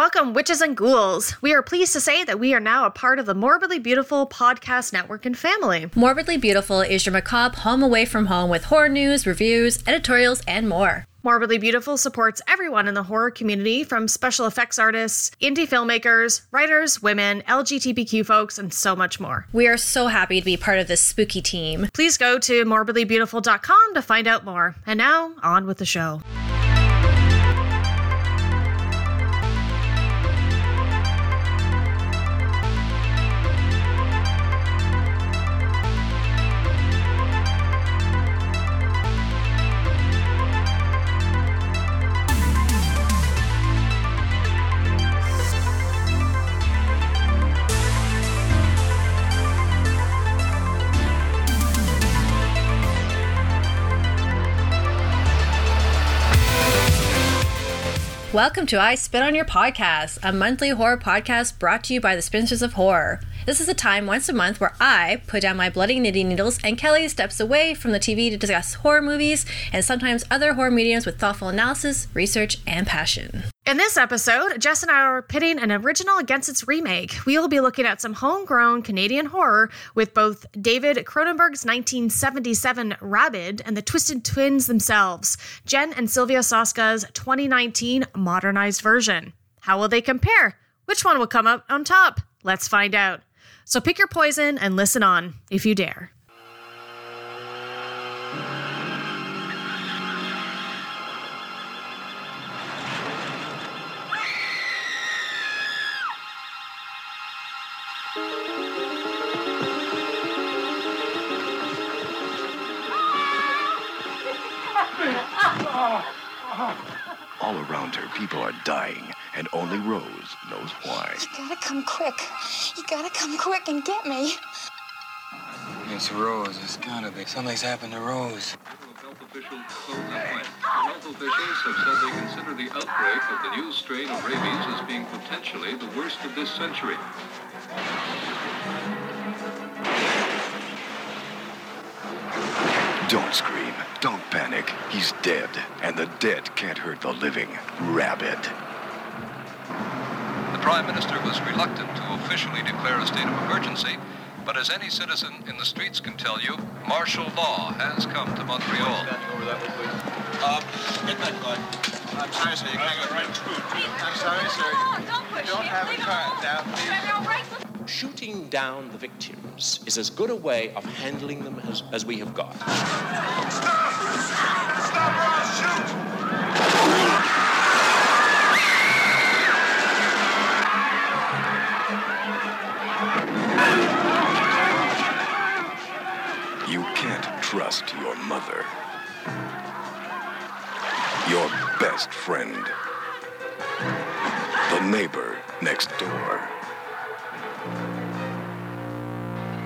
Welcome, witches and ghouls. We are pleased to say that we are now a part of the Morbidly Beautiful podcast network and family. Morbidly Beautiful is your macabre home away from home with horror news, reviews, editorials, and more. Morbidly Beautiful supports everyone in the horror community from special effects artists, indie filmmakers, writers, women, LGBTQ folks, and so much more. We are so happy to be part of this spooky team. Please go to morbidlybeautiful.com to find out more. And now, on with the show. Welcome to I Spit on Your Podcast, a monthly horror podcast brought to you by the Spinsters of Horror. This is a time once a month where I put down my bloody knitting needles and Kelly steps away from the TV to discuss horror movies and sometimes other horror mediums with thoughtful analysis, research, and passion. In this episode, Jess and I are pitting an original against its remake. We will be looking at some homegrown Canadian horror with both David Cronenberg's 1977 Rabid and the Twisted Twins themselves, Jen and Sylvia Soska's 2019 modernized version. How will they compare? Which one will come out on top? Let's find out. So pick your poison and listen on, if you dare. People are dying, and only Rose knows why. You gotta come quick. You gotta come quick and get me. It's Rose. It's gotta be. Something's happened to Rose. Health officials close that way. Health officials have said they consider the outbreak of the new strain of rabies as being potentially the worst of this century. Don't scream. Don't panic. He's dead, and the dead can't hurt the living. Rabid. The Prime Minister was reluctant to officially declare a state of emergency, but as any citizen in the streets can tell you, martial law has come to Montreal. Uh, get that gun. I'm sorry, sir. You can't go right. I'm sorry, sir. Don't push You don't have a Leave card now, please. Shooting down the victims is as good a way of handling them as, as we have got. Stop or I'll shoot! You can't trust your mother. Your best friend. The neighbor next door.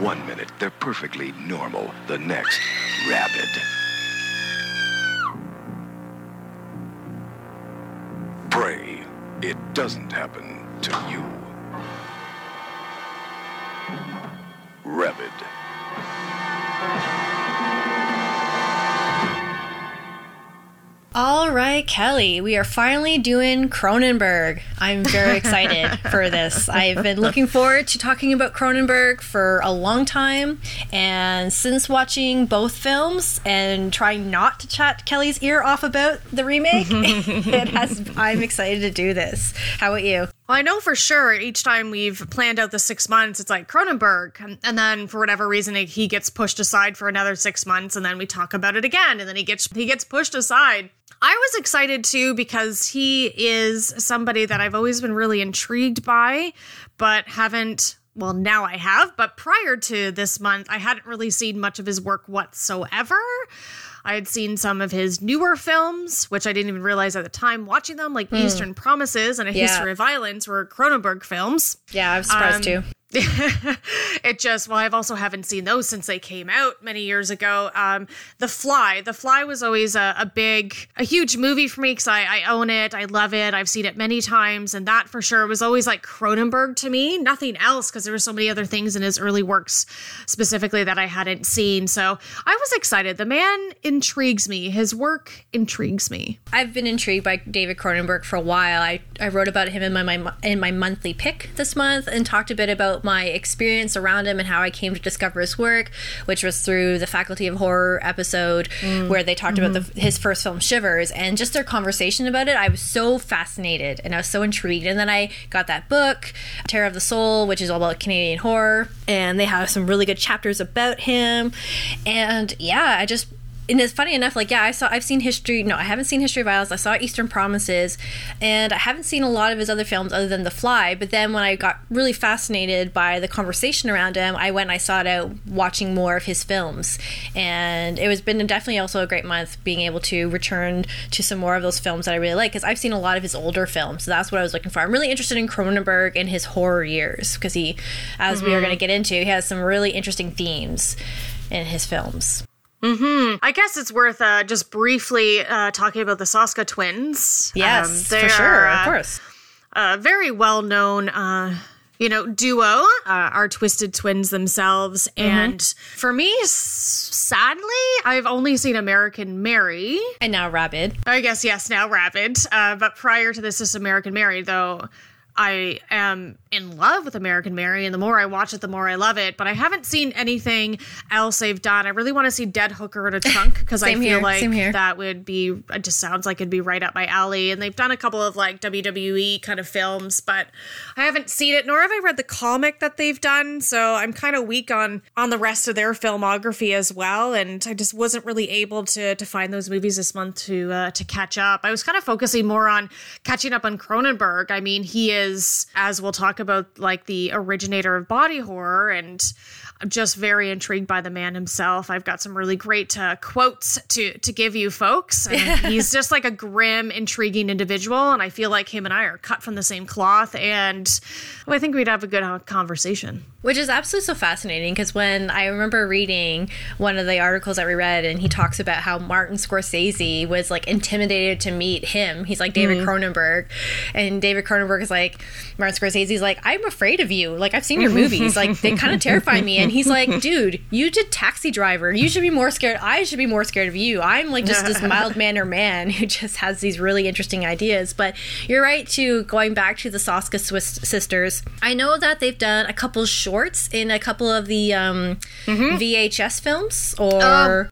One minute, they're perfectly normal. The next, rabid. Pray it doesn't happen to you. Rabid. Kelly, we are finally doing Cronenberg. I'm very excited for this. I've been looking forward to talking about Cronenberg for a long time, and since watching both films and trying not to chat Kelly's ear off about the remake, it has. I'm excited to do this. How about you? Well, I know for sure each time we've planned out the six months, it's like Cronenberg. And, and then for whatever reason, he gets pushed aside for another six months. And then we talk about it again. And then he gets, he gets pushed aside. I was excited too because he is somebody that I've always been really intrigued by, but haven't well, now I have, but prior to this month, I hadn't really seen much of his work whatsoever. I had seen some of his newer films, which I didn't even realize at the time watching them, like Eastern Promises and A Yeah. History of Violence, were Cronenberg films. Yeah, I was surprised Um, too. it just well i've also haven't seen those since they came out many years ago. Um the fly. The fly was always a, a big a huge movie for me because I, I own it. I love it. I've seen it many times and that for sure was always like cronenberg to me. Nothing else because there were so many other things in his early works specifically that i hadn't seen. So i was excited. The man intrigues me. His work intrigues me. I've been intrigued by David Cronenberg for a while. I, I wrote about him in my, my in my monthly pick this month and talked a bit about my experience around him and how I came to discover his work, which was through the Faculty of Horror episode mm. where they talked about the, mm-hmm. his first film Shivers and just their conversation about it. I was so fascinated and I was so intrigued. And then I got that book, Terror of the Soul, which is all about Canadian horror, and they have some really good chapters about him. And yeah, I just and it's funny enough, like yeah, I saw I've seen history. No, I haven't seen History of Violence. I saw Eastern Promises, and I haven't seen a lot of his other films other than The Fly. But then when I got really fascinated by the conversation around him, I went and I sought out watching more of his films, and it was been definitely also a great month being able to return to some more of those films that I really like because I've seen a lot of his older films. So that's what I was looking for. I'm really interested in Cronenberg and his horror years because he, as we are mm-hmm. going to get into, he has some really interesting themes in his films. I guess it's worth uh, just briefly uh, talking about the Soska twins. Yes, Um, for sure, are, of uh, course. a very well known, uh, you know, duo, uh, are Twisted Twins themselves. Mm-hmm. And for me, s- sadly, I've only seen American Mary. And now Rabid. I guess, yes, now Rabid. Uh, but prior to this, is American Mary, though. I am in love with American Mary, and the more I watch it, the more I love it. But I haven't seen anything else they've done. I really want to see Dead Hooker in a Trunk because I feel here, like that would be. It just sounds like it'd be right up my alley. And they've done a couple of like WWE kind of films, but I haven't seen it, nor have I read the comic that they've done. So I'm kind of weak on on the rest of their filmography as well. And I just wasn't really able to to find those movies this month to uh, to catch up. I was kind of focusing more on catching up on Cronenberg. I mean, he is, as we'll talk about, like the originator of body horror and. I'm just very intrigued by the man himself. I've got some really great uh, quotes to to give you folks. He's just like a grim, intriguing individual, and I feel like him and I are cut from the same cloth. And well, I think we'd have a good uh, conversation. Which is absolutely so fascinating because when I remember reading one of the articles that we read, and he talks about how Martin Scorsese was like intimidated to meet him. He's like David Cronenberg, and David Cronenberg is like Martin Scorsese's like I'm afraid of you. Like I've seen your movies, like they kind of terrify me. And he's like, dude, you did Taxi Driver. You should be more scared. I should be more scared of you. I'm like just this mild manner man who just has these really interesting ideas. But you're right to going back to the Soska Swiss sisters. I know that they've done a couple shorts in a couple of the um, VHS films or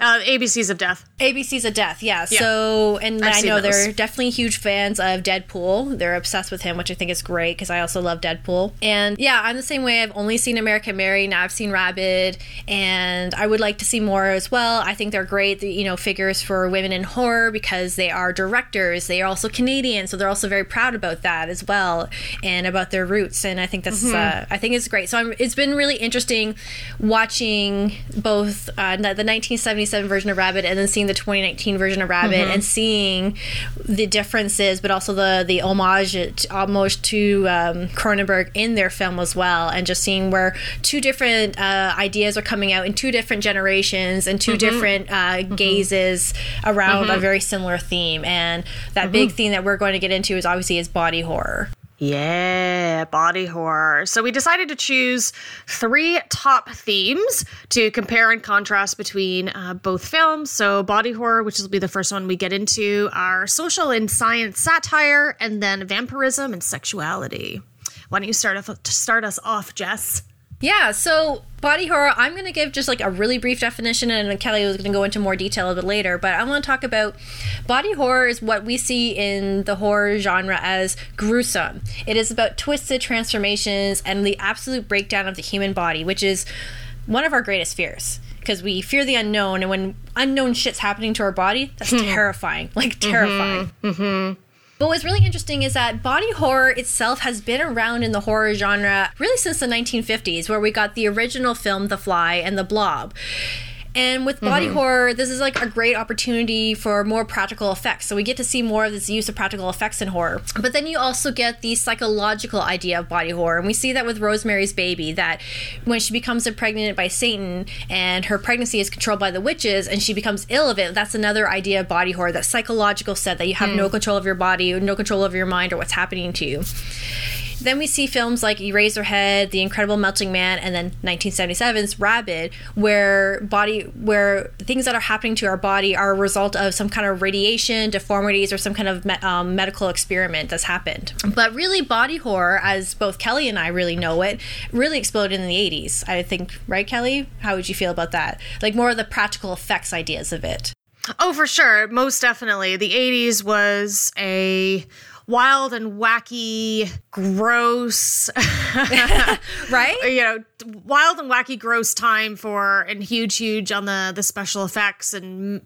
Uh, ABCs of Death. ABC's a Death. Yeah. So, and I've I know those. they're definitely huge fans of Deadpool. They're obsessed with him, which I think is great because I also love Deadpool. And yeah, I'm the same way. I've only seen American Mary. Now I've seen Rabid, and I would like to see more as well. I think they're great, the, you know, figures for women in horror because they are directors. They are also Canadian, so they're also very proud about that as well and about their roots. And I think that's, uh, I think it's great. So I'm, it's been really interesting watching both uh, the 1977 version of Rabid and then seeing the 2019 version of Rabid and seeing the differences, but also the the homage almost to um, Cronenberg in their film as well, and just seeing where two different uh, ideas are coming out in two different generations and 2 different uh, gazes around a very similar theme. And that big theme that we're going to get into is obviously is body horror. Yeah, body horror. So we decided to choose three top themes to compare and contrast between uh, both films. So body horror, which will be the first one we get into, our social and science satire, and then vampirism and sexuality. Why don't you start off start us off, Jess? Yeah, so body horror, I'm going to give just like a really brief definition, and Kelly was going to go into more detail a bit later. But I want to talk about body horror is what we see in the horror genre as gruesome. It is about twisted transformations and the absolute breakdown of the human body, which is one of our greatest fears. Because we fear the unknown, and when unknown shit's happening to our body, that's hmm. terrifying. Like, terrifying. Mm-hmm. Mm-hmm. But what's really interesting is that body horror itself has been around in the horror genre really since the 1950s, where we got the original film The Fly and The Blob. And with mm-hmm. body horror, this is like a great opportunity for more practical effects. So we get to see more of this use of practical effects in horror. But then you also get the psychological idea of body horror. And we see that with Rosemary's Baby, that when she becomes impregnated by Satan and her pregnancy is controlled by the witches and she becomes ill of it, that's another idea of body horror, that psychological set that you have hmm. no control of your body, no control of your mind or what's happening to you. Then we see films like Eraserhead, The Incredible Melting Man, and then 1977's Rabid, where body where things that are happening to our body are a result of some kind of radiation, deformities, or some kind of me- um, medical experiment that's happened. But really, body horror, as both Kelly and I really know it, really exploded in the 80s. I think, right, Kelly? How would you feel about that? Like more of the practical effects ideas of it. Oh, for sure. Most definitely. The 80s was a wild and wacky, gross, Right? you know, wild and wacky, gross time for, and huge, huge on the, the special effects and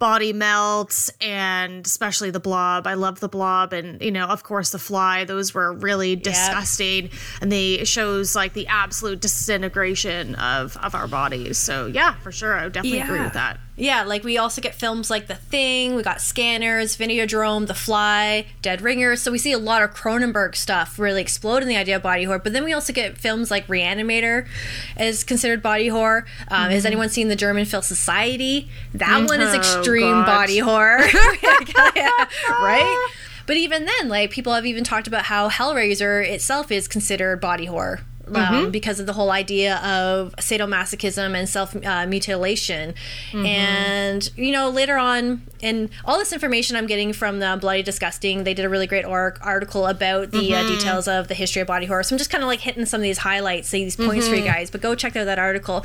body melts and especially the blob. I love the blob and, you know, of course, the fly. Those were really disgusting. And they shows like the absolute disintegration of, of our bodies. So, yeah, for sure. I would definitely agree with that. Yeah, like we also get films like The Thing, we got Scanners, Videodrome, The Fly, Dead Ringers. So we see a lot of Cronenberg stuff really explode in the idea of body horror. But then we also get films like Reanimator is considered body horror. Um, Has anyone seen the German Film Society? That one is Oh, extreme God. body horror. Yeah, right? But even then, like people have even talked about how Hellraiser itself is considered body horror. Um, because of the whole idea of sadomasochism and self uh, mutilation. And, you know, later on, and all this information I'm getting from the Bloody Disgusting, they did a really great or- article about the uh, details of the history of body horror. So I'm just kind of like hitting some of these highlights, these points for you guys, but go check out that article.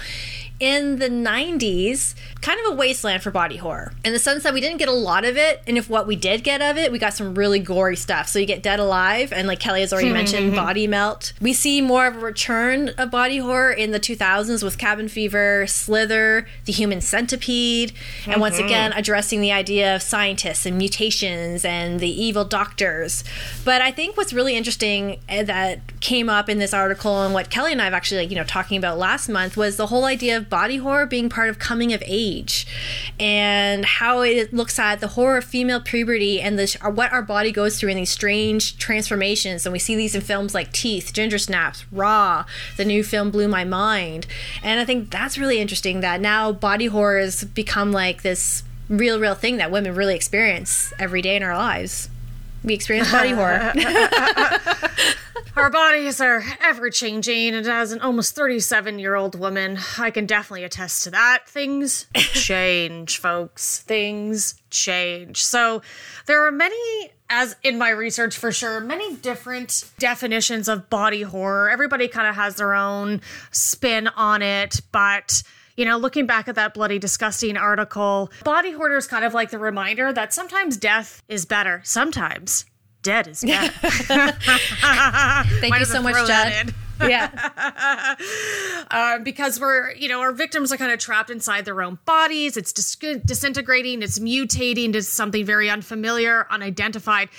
In the 90s, kind of a wasteland for body horror in the sense that we didn't get a lot of it. And if what we did get of it, we got some really gory stuff. So you get Dead Alive, and like Kelly has already mentioned, Body Melt. We see more of a return of body horror in the 2000s with Cabin Fever, Slither, The Human Centipede, and once again, addressing the idea of scientists and mutations and the evil doctors. But I think what's really interesting eh, that came up in this article and what Kelly and I have actually like, you know, talking about last month was the whole idea of body horror being part of coming of age and how it looks at the horror of female puberty and the, what our body goes through in these strange transformations. And we see these in films like Teeth, Ginger Snaps, Raw, the new film Blew My Mind. And I think that's really interesting that now body horror has become like this real, real thing that women really experience every day in our lives. We experience body horror. Our bodies are ever changing, and as an almost 37 year old woman, I can definitely attest to that. Things change, folks. Things change. So, there are many, as in my research for sure, many different definitions of body horror. Everybody kind of has their own spin on it, but. You know, looking back at that bloody disgusting article, body horror is kind of like the reminder that sometimes death is better. Sometimes dead is better. Thank Might you so much, Jed. Yeah. Uh, because we're, you know, our victims are kind of trapped inside their own bodies. It's dis- disintegrating, it's mutating to something very unfamiliar, unidentified.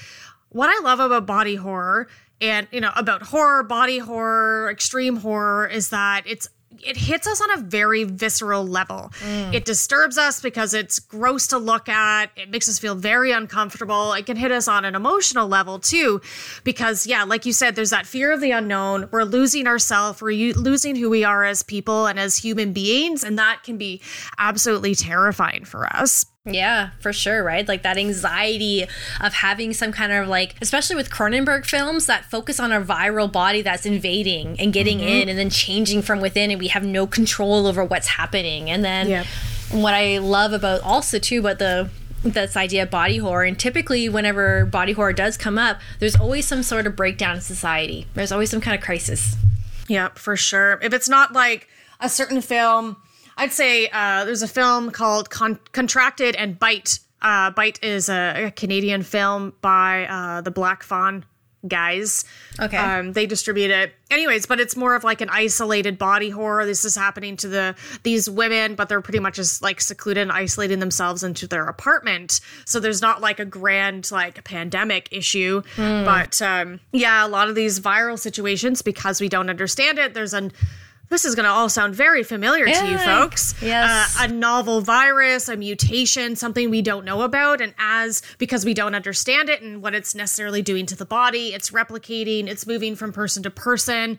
What I love about body horror and, you know, about horror, body horror, extreme horror is that it's it hits us on a very visceral level. Mm. It disturbs us because it's gross to look at. It makes us feel very uncomfortable. It can hit us on an emotional level too, because yeah, like you said, there's that fear of the unknown. We're losing ourselves. We're u- losing who we are as people and as human beings, and that can be absolutely terrifying for us. Yeah, for sure, right? Like that anxiety of having some kind of like, especially with Cronenberg films that focus on a viral body that's invading and getting mm-hmm. in and then changing from within, and we have no control over what's happening. And then Yep. what I love about also too, but the this idea of body horror and typically whenever body horror does come up there's always some sort of breakdown in society there's always some kind of crisis yeah for sure. If it's not like a certain film, I'd say uh, there's a film called Con- Contracted and Bite. Uh, Bite is a, a Canadian film by uh, the Black Fawn guys. Okay. Um, they distribute it. Anyways, but it's more of like an isolated body horror. This is happening to the these women, but they're pretty much just like secluded and isolating themselves into their apartment. So there's not like a grand like pandemic issue. But um, yeah, a lot of these viral situations because we don't understand it. There's an this is going to all sound very familiar to you folks. Yes. Uh, a novel virus, a mutation, something we don't know about. And as because we don't understand it and what it's necessarily doing to the body, it's replicating, it's moving from person to person.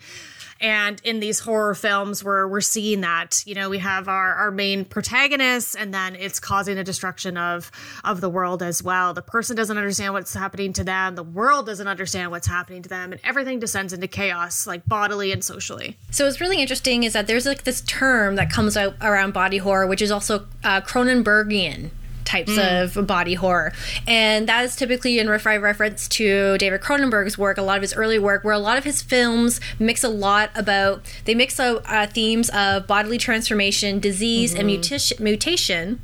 And in these horror films where we're seeing that, you know, we have our, our main protagonists and then it's causing a destruction of of the world as well. The person doesn't understand what's happening to them, the world doesn't understand what's happening to them, and everything descends into chaos, like bodily and socially. So what's really interesting is that there's like this term that comes out around body horror, which is also uh, Cronenbergian types mm. of body horror, and that is typically in ref- reference to David Cronenberg's work, a lot of his early work, where a lot of his films mix a lot about they mix out uh, themes of bodily transformation, disease, and mm-hmm. mutation. mutation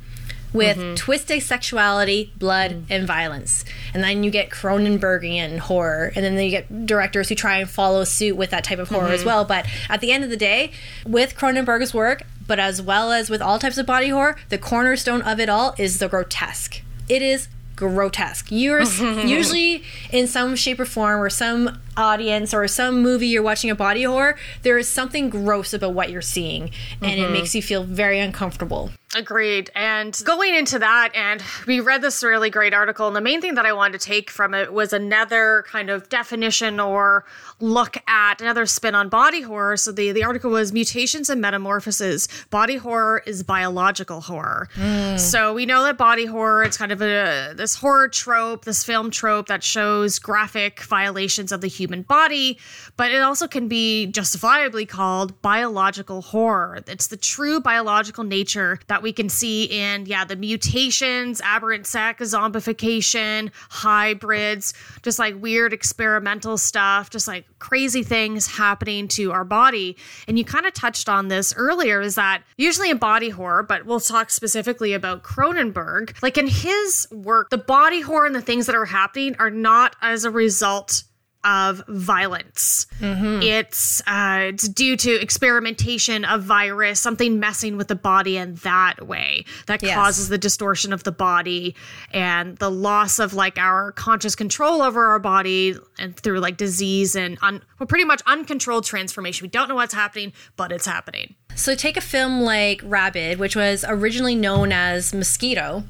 with mm-hmm. twisted sexuality, blood, mm. and violence. And then you get Cronenbergian horror. And then you get directors who try and follow suit with that type of horror as mm-hmm. well. But at the end of the day, with Cronenberg's work, but as well as with all types of body horror, the cornerstone of it all is the grotesque. It is grotesque. You're usually in some shape or form or some audience or some movie you're watching a body horror, there is something gross about what you're seeing and it mm-hmm. makes you feel very uncomfortable. Agreed. And going into that, and we read this really great article, and the main thing that I wanted to take from it was another kind of definition or look at another spin on body horror. So the, the article was Mutations and Metamorphoses. Body horror is biological horror. Mm. So we know that body horror, it's kind of a this horror trope, this film trope that shows graphic violations of the human body, but it also can be justifiably called biological horror. It's the true biological nature that we can see in, yeah, the mutations, aberrant sex, zombification, hybrids, just like weird experimental stuff, just like crazy things happening to our body. And you kind of touched on this earlier is that usually in body horror, but we'll talk specifically about Cronenberg, like in his work, the body horror and the things that are happening are not as a result of violence. It's uh, it's due to experimentation of virus, something messing with the body in that way that Yes. causes the distortion of the body and the loss of like our conscious control over our body and through like disease and un- well, pretty much uncontrolled transformation. We don't know what's happening, but it's happening. So take a film like Rabid, which was originally known as Mosquito,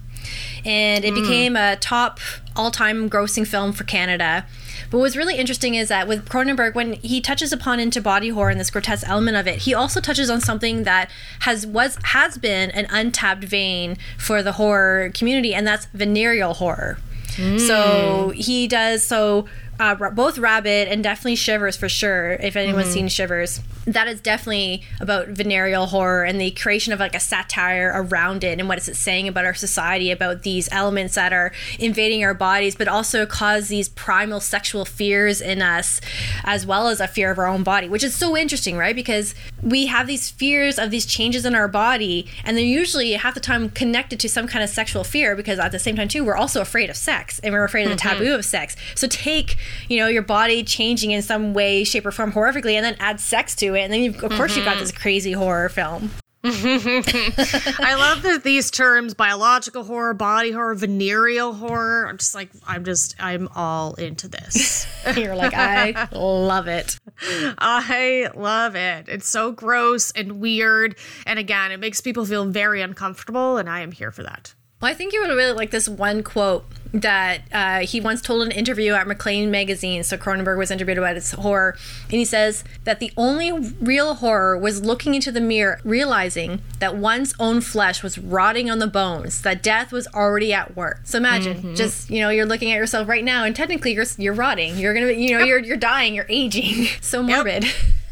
and it became a top all-time grossing film for Canada. But what's really interesting is that with Cronenberg, when he touches upon into body horror and this grotesque element of it, he also touches on something that has was has been an untapped vein for the horror community, and that's venereal horror. So mm. he does so. Uh, both Rabid and definitely Shivers for sure. If anyone's seen Shivers, that is definitely about venereal horror and the creation of like a satire around it and what is it saying about our society about these elements that are invading our bodies, but also cause these primal sexual fears in us, as well as a fear of our own body, which is so interesting, right? Because we have these fears of these changes in our body, and they're usually half the time connected to some kind of sexual fear. Because at the same time, too, we're also afraid of sex and we're afraid of the taboo of sex. So take you know your body changing in some way, shape, or form horrifically, and then add sex to it, and then you've, of course you've got mm-hmm. this crazy horror film. I love that these terms biological horror, body horror, venereal horror. I'm just like, I'm just, I'm all into this. You're like, I love it. I love it. It's so gross and weird. And again, it makes people feel very uncomfortable, and I am here for that. Well, I think you would really like this one quote that uh, he once told an interview at Maclean magazine. So Cronenberg was interviewed about his horror, and he says that the only real horror was looking into the mirror, realizing that one's own flesh was rotting on the bones, that death was already at work. So imagine, just you know, you're looking at yourself right now, and technically you're you're rotting. You're gonna, you know, you're you're dying. You're aging. so morbid.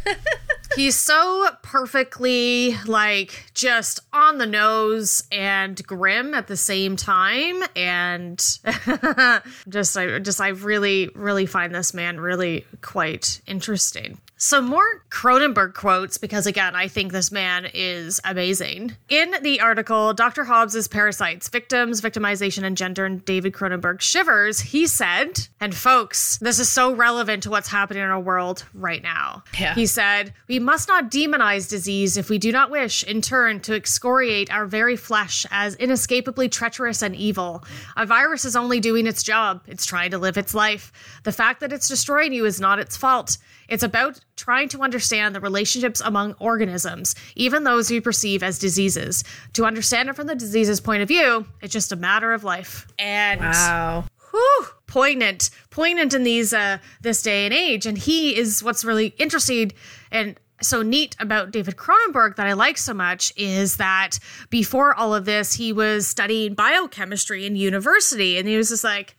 He's so perfectly like just on the nose and grim at the same time and just I just I really really find this man really quite interesting. Some more Cronenberg quotes because again, I think this man is amazing. In the article Dr. Hobbes's Parasites: Victims, Victimization and Gender and David Cronenberg Shivers, he said, and folks, this is so relevant to what's happening in our world right now. Yeah. He said, We must not demonize disease if we do not wish, in turn, to excoriate our very flesh as inescapably treacherous and evil. A virus is only doing its job, it's trying to live its life. The fact that it's destroying you is not its fault. It's about trying to understand the relationships among organisms, even those we perceive as diseases. To understand it from the disease's point of view, it's just a matter of life. And Wow. whew, poignant, poignant in these uh, this day and age. And he is what's really interesting and so neat about David Cronenberg that I like so much is that before all of this, he was studying biochemistry in university, and he was just like.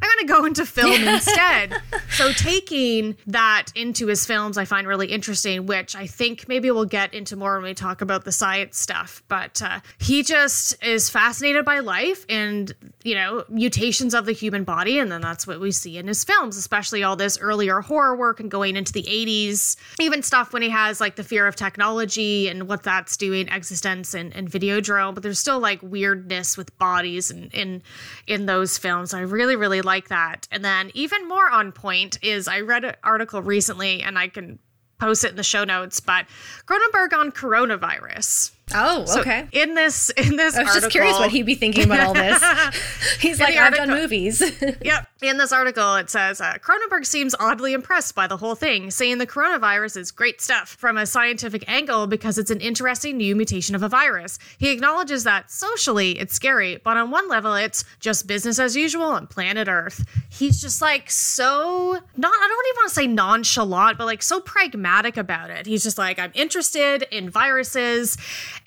I'm going to go into film instead. So, taking that into his films, I find really interesting, which I think maybe we'll get into more when we talk about the science stuff. But uh, he just is fascinated by life and, you know, mutations of the human body. And then that's what we see in his films, especially all this earlier horror work and going into the 80s, even stuff when he has like the fear of technology and what that's doing, existence and, and Videodrome. But there's still like weirdness with bodies and in in those films. I really, really like that. And then even more on point is I read an article recently and I can post it in the show notes, but Cronenberg on coronavirus. Oh, So okay. in this in this I was just curious what he'd be thinking about all this. He's like, I've done article- movies. Yep. In this article, it says uh, Cronenberg seems oddly impressed by the whole thing, saying the coronavirus is great stuff from a scientific angle because it's an interesting new mutation of a virus. He acknowledges that socially it's scary, but on one level, it's just business as usual on planet Earth. He's just like so not, I don't even want to say nonchalant, but like so pragmatic about it. He's just like, I'm interested in viruses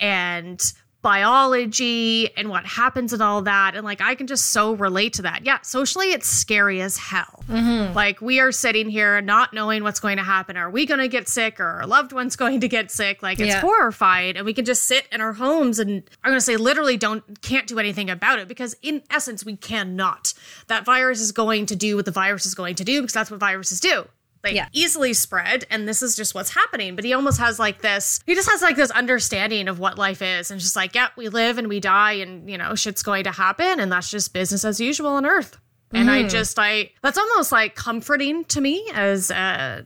and biology and what happens and all that. And like, I can just so relate to that. Yeah, socially, it's scary as hell. Mm-hmm. Like, we are sitting here not knowing what's going to happen. Are we going to get sick or our loved one's going to get sick? Like, it's Yeah. horrifying. And we can just sit in our homes and I'm going to say literally don't, can't do anything about it because in essence, we cannot. That virus is going to do what the virus is going to do because that's what viruses do they Yeah. easily spread and this is just what's happening. But he almost has like this he just has like this understanding of what life is and just like yeah we live and we die and you know shit's going to happen and that's just business as usual on earth. And i just i that's almost like comforting to me as uh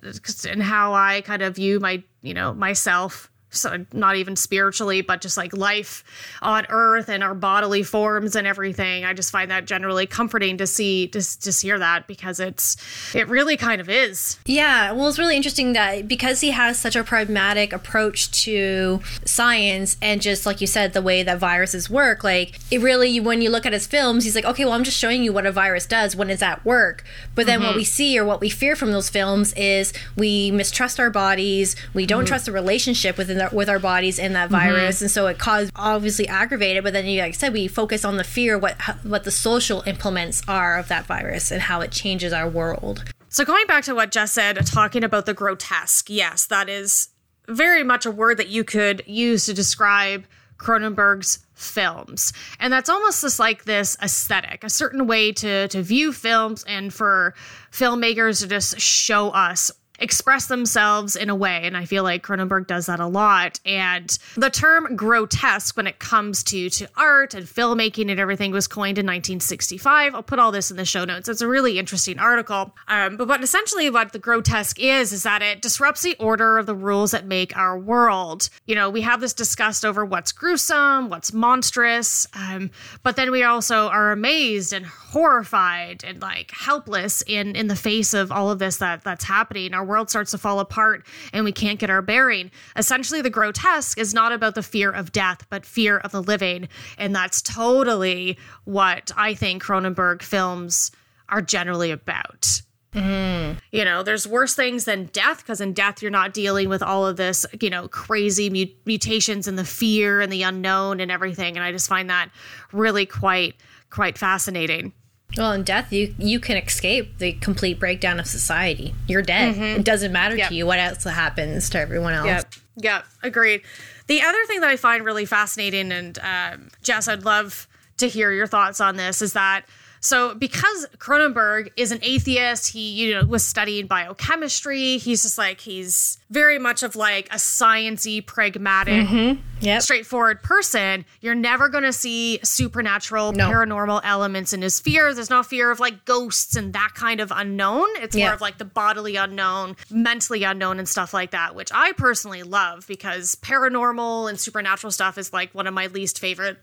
and how i kind of view my you know myself so not even spiritually but just like life on earth and our bodily forms and everything. I just find that generally comforting to see just just hear that because it's it really kind of is. Yeah, well, it's really interesting that because he has such a pragmatic approach to science and just like you said, the way that viruses work, like it really, when you look at his films, he's like, okay, well, I'm just showing you what a virus does when it's at work. But then what mm-hmm. we see or what we fear from those films is we mistrust our bodies, we don't mm-hmm. trust the relationship within our, with our bodies and that mm-hmm. virus, and so it caused obviously aggravated. But then, you like I said, we focus on the fear, what what the social implements are of that virus and how it changes our world. So going back to what Jess said, talking about the grotesque, yes, that is very much a word that you could use to describe Cronenberg's films. And that's almost just like this aesthetic, a certain way to to view films and for filmmakers to just show us express themselves in a way and i feel like cronenberg does that a lot and the term grotesque when it comes to to art and filmmaking and everything was coined in 1965 i'll put all this in the show notes. It's a really interesting article. Um, but what essentially what the grotesque is is that it disrupts the order of the rules that make our world. You know we have this discussed over what's gruesome what's monstrous um, but then we also are amazed and horrified and like helpless in in the face of all of this that that's happening. Our world starts to fall apart and we can't get our bearing essentially the grotesque is not about the fear of death but fear of the living and that's totally what i think cronenberg films are generally about you know, there's worse things than death because in death you're not dealing with all of this, you know, crazy mu- mutations and the fear and the unknown and everything. And I just find that really quite quite fascinating. Well, in death, you you can escape the complete breakdown of society. You're dead. It doesn't matter Yep. to you what else happens to everyone else. Yep. Yep. Agreed. The other thing that I find really fascinating, and um, Jess, I'd love to hear your thoughts on this, is that so because Cronenberg is an atheist, he you know was studying biochemistry. He's just like he's very much of like a sciency, pragmatic, mm-hmm. Yep. straightforward person. You're never going to see supernatural, No. paranormal elements in his fears. There's no fear of like ghosts and that kind of unknown. It's Yeah. more of like the bodily unknown, mentally unknown, and stuff like that, which I personally love because paranormal and supernatural stuff is like one of my least favorite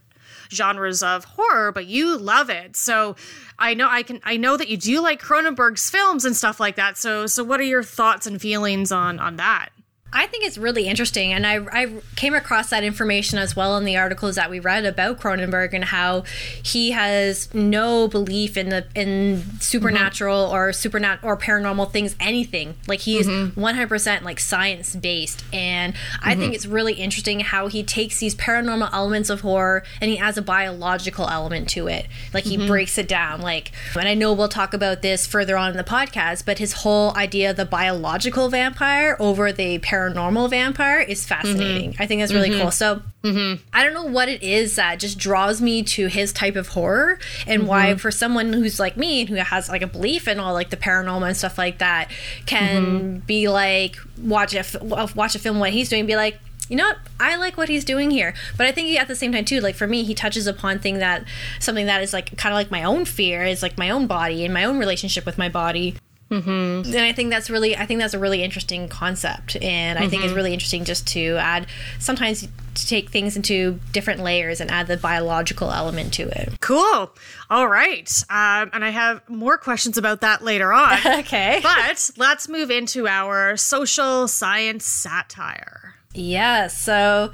genres of horror, but you love it. So I know I can I know that you do like Cronenberg's films and stuff like that. So so what are your thoughts and feelings on on that? I think it's really interesting, and I, I came across that information as well in the articles that we read about Cronenberg and how he has no belief in the in supernatural Mm-hmm. or supernat or paranormal things, anything. Like he's one hundred percent like science based, and I Mm-hmm. think it's really interesting how he takes these paranormal elements of horror and he adds a biological element to it. Like Mm-hmm. he breaks it down. Like, and I know we'll talk about this further on in the podcast, but his whole idea of the biological vampire over the paranormal vampire is mm-hmm. fascinating. I think that's really mm-hmm. cool. So mm-hmm. I don't know what it is that just draws me to his type of horror and why for someone who's like me and who has like a belief in all like the paranormal and stuff like that can be like watch a f- uh, watch a film what he's doing be like you know what? I like what he's doing here. But i think at the same time too like for me he touches upon thing that something that is like kind of like my own fear is like my own body and my own relationship with my body and I think that's really, I think that's a really interesting concept, and I think it's really interesting just to add sometimes to take things into different layers and add the biological element to it. Cool. All right. Um, and I have more questions about that later on. Okay. but let's move into our social science satire. Yeah, so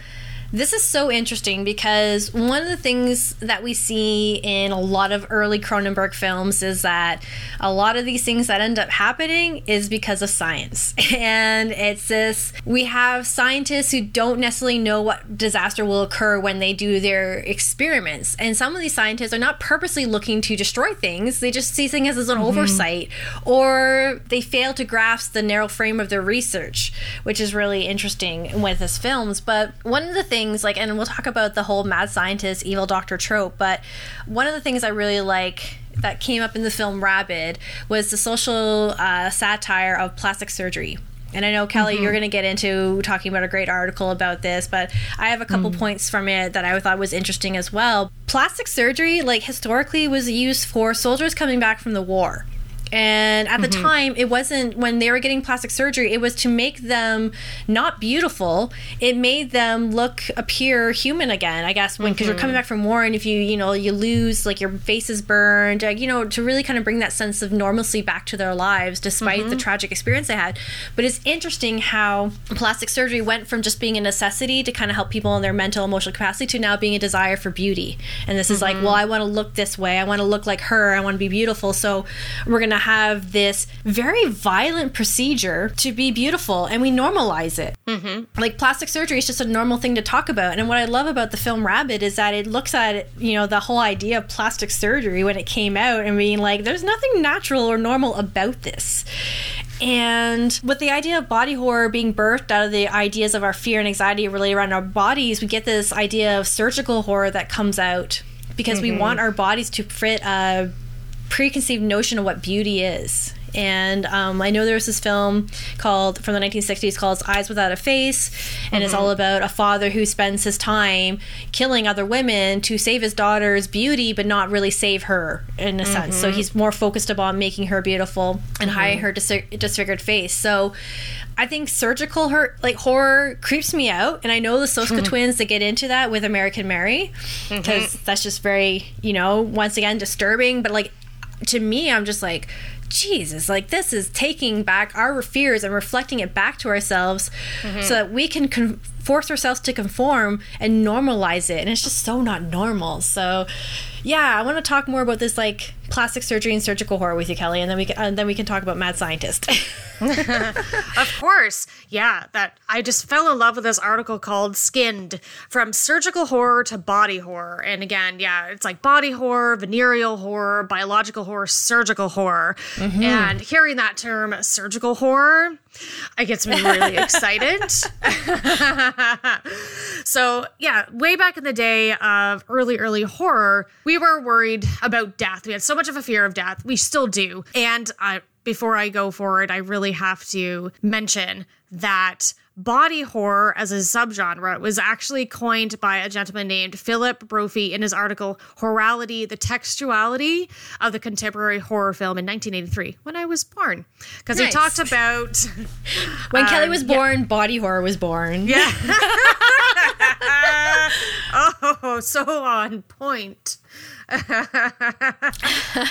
this is so interesting because one of the things that we see in a lot of early Cronenberg films is that a lot of these things that end up happening is because of science. And it's this we have scientists who don't necessarily know what disaster will occur when they do their experiments. And some of these scientists are not purposely looking to destroy things, they just see things as an mm-hmm. oversight or they fail to grasp the narrow frame of their research, which is really interesting with his films. But one of the things, like, and we'll talk about the whole mad scientist, evil doctor trope, but one of the things I really like that came up in the film Rabid was the social uh, satire of plastic surgery. And I know Kelly, you're going to get into talking about a great article about this, but I have a couple points from it that I thought was interesting as well. Plastic surgery, like historically, was used for soldiers coming back from the war. And at the mm-hmm. time, it wasn't when they were getting plastic surgery, it was to make them not beautiful. It made them look, appear human again, I guess, when because you're coming mm-hmm. back from war and if you, you know, you lose, like your face is burned, like, you know, to really kind of bring that sense of normalcy back to their lives despite the mm-hmm. tragic experience they had. But it's interesting how plastic surgery went from just being a necessity to kind of help people in their mental, emotional capacity to now being a desire for beauty. And this is like, well, I want to look this way. I want to look like her. I want to be beautiful. So we're going to have this very violent procedure to be beautiful and we normalize it. Mm-hmm. Like plastic surgery is just a normal thing to talk about. And what I love about the film Rabid is that it looks at, you know, the whole idea of plastic surgery when it came out and being like, there's nothing natural or normal about this. And with the idea of body horror being birthed out of the ideas of our fear and anxiety related around our bodies, we get this idea of surgical horror that comes out because we want our bodies to fit a preconceived notion of what beauty is. And um, I know there was this film called from the 1960s called Eyes Without a Face, and it's mm-hmm. all about a father who spends his time killing other women to save his daughter's beauty, but not really save her in a sense. So mm-hmm. he's more focused upon making her beautiful and hiding mm-hmm. her dis- disfigured face. So I think surgical hurt like horror creeps me out, and I know the Soska twins that get into that with American Mary because that's just very you know once again disturbing. But like to me, I'm just like. Jesus, like this is taking back our fears and reflecting it back to ourselves mm-hmm. so that we can con- force ourselves to conform and normalize it. And it's just so not normal. So, yeah, I want to talk more about this like plastic surgery and surgical horror with you, Kelly, and then we can, and then we can talk about Mad Scientist. Of course. Yeah, that I just fell in love with this article called Skinned from surgical horror to body horror. And again, yeah, it's like body horror, venereal horror, biological horror, surgical horror. Mm-hmm. And hearing that term surgical horror, it gets me really excited. so, yeah, way back in the day of early, early horror, we were worried about death. We had so much of a fear of death. We still do. And I, before I go forward, I really have to mention that body horror as a subgenre was actually coined by a gentleman named Philip Brophy in his article Horrality, the Textuality of the Contemporary Horror Film in 1983, when I was born. Because he talked about when Kelly Um, was yeah. born, body horror was born. Yeah. Oh, so on point.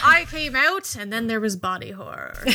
I came out, and then there was body horror. so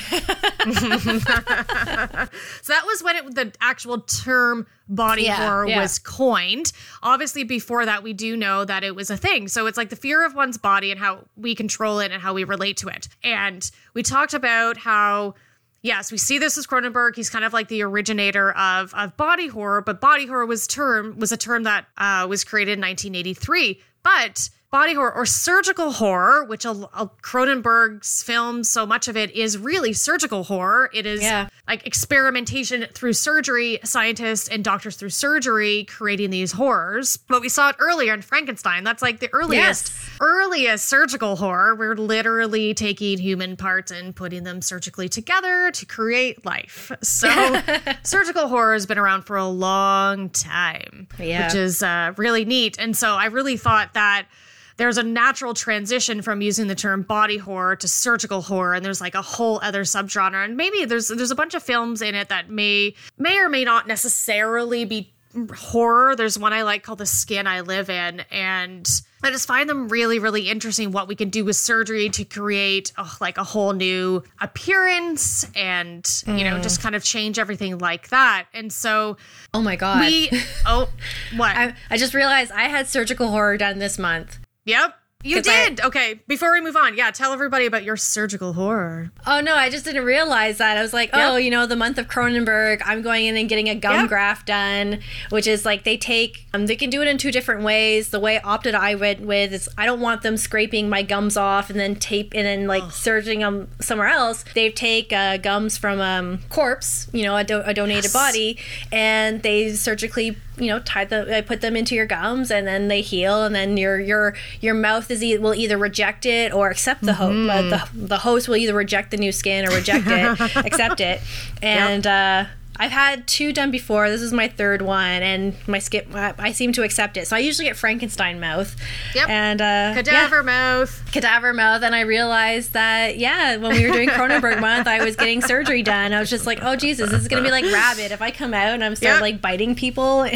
that was when it, the actual term body Yeah, horror yeah. was coined. Obviously, before that, we do know that it was a thing. So it's like the fear of one's body and how we control it and how we relate to it. And we talked about how yes, we see this as Cronenberg. He's kind of like the originator of of body horror, but body horror was term was a term that uh, was created in 1983. But body horror or surgical horror, which a, a Cronenberg's film, so much of it is really surgical horror. It is Yeah. like experimentation through surgery, scientists and doctors through surgery creating these horrors. But we saw it earlier in Frankenstein. That's like the earliest Yes. earliest surgical horror. We're literally taking human parts and putting them surgically together to create life. So surgical horror has been around for a long time, Yeah. which is uh, really neat. And so I really thought that there's a natural transition from using the term body horror to surgical horror and there's like a whole other subgenre and maybe there's there's a bunch of films in it that may may or may not necessarily be horror there's one i like called the skin i live in and i just find them really really interesting what we can do with surgery to create oh, like a whole new appearance and you know just mm. kind of change everything like that and so Oh my god. we oh what I, I just realized I had surgical horror done this month. Yep. You 'Cause I- did. okay. Before we move on, yeah, tell everybody about your surgical horror. Oh no, I just didn't realize that. I was like, oh, you know, the month of Cronenberg, I'm going in and getting a gum Yep. graft done, which is like they take, um, they can do it in two different ways. The way opted I went with is I don't want them scraping my gums off and then tape and then like surging them somewhere else. They take uh, gums from um, corpse, you know, a, do- a donated body, and they surgically, you know, tie the, I put them into your gums and then they heal, and then your your your mouth is e- will either reject it or accept the host. The, the host will either reject the new skin or reject it, accept it, and. uh I've had two done before. This is my third one, and my skin. I I seem to accept it. So I usually get Frankenstein mouth. Yep. And uh, Cadaver yeah, mouth. cadaver mouth. And I realized that yeah, when we were doing Cronenberg month, I was getting surgery done. I was just like, oh Jesus, this is gonna be like Rabid if I come out and I'm still Yep. like biting people.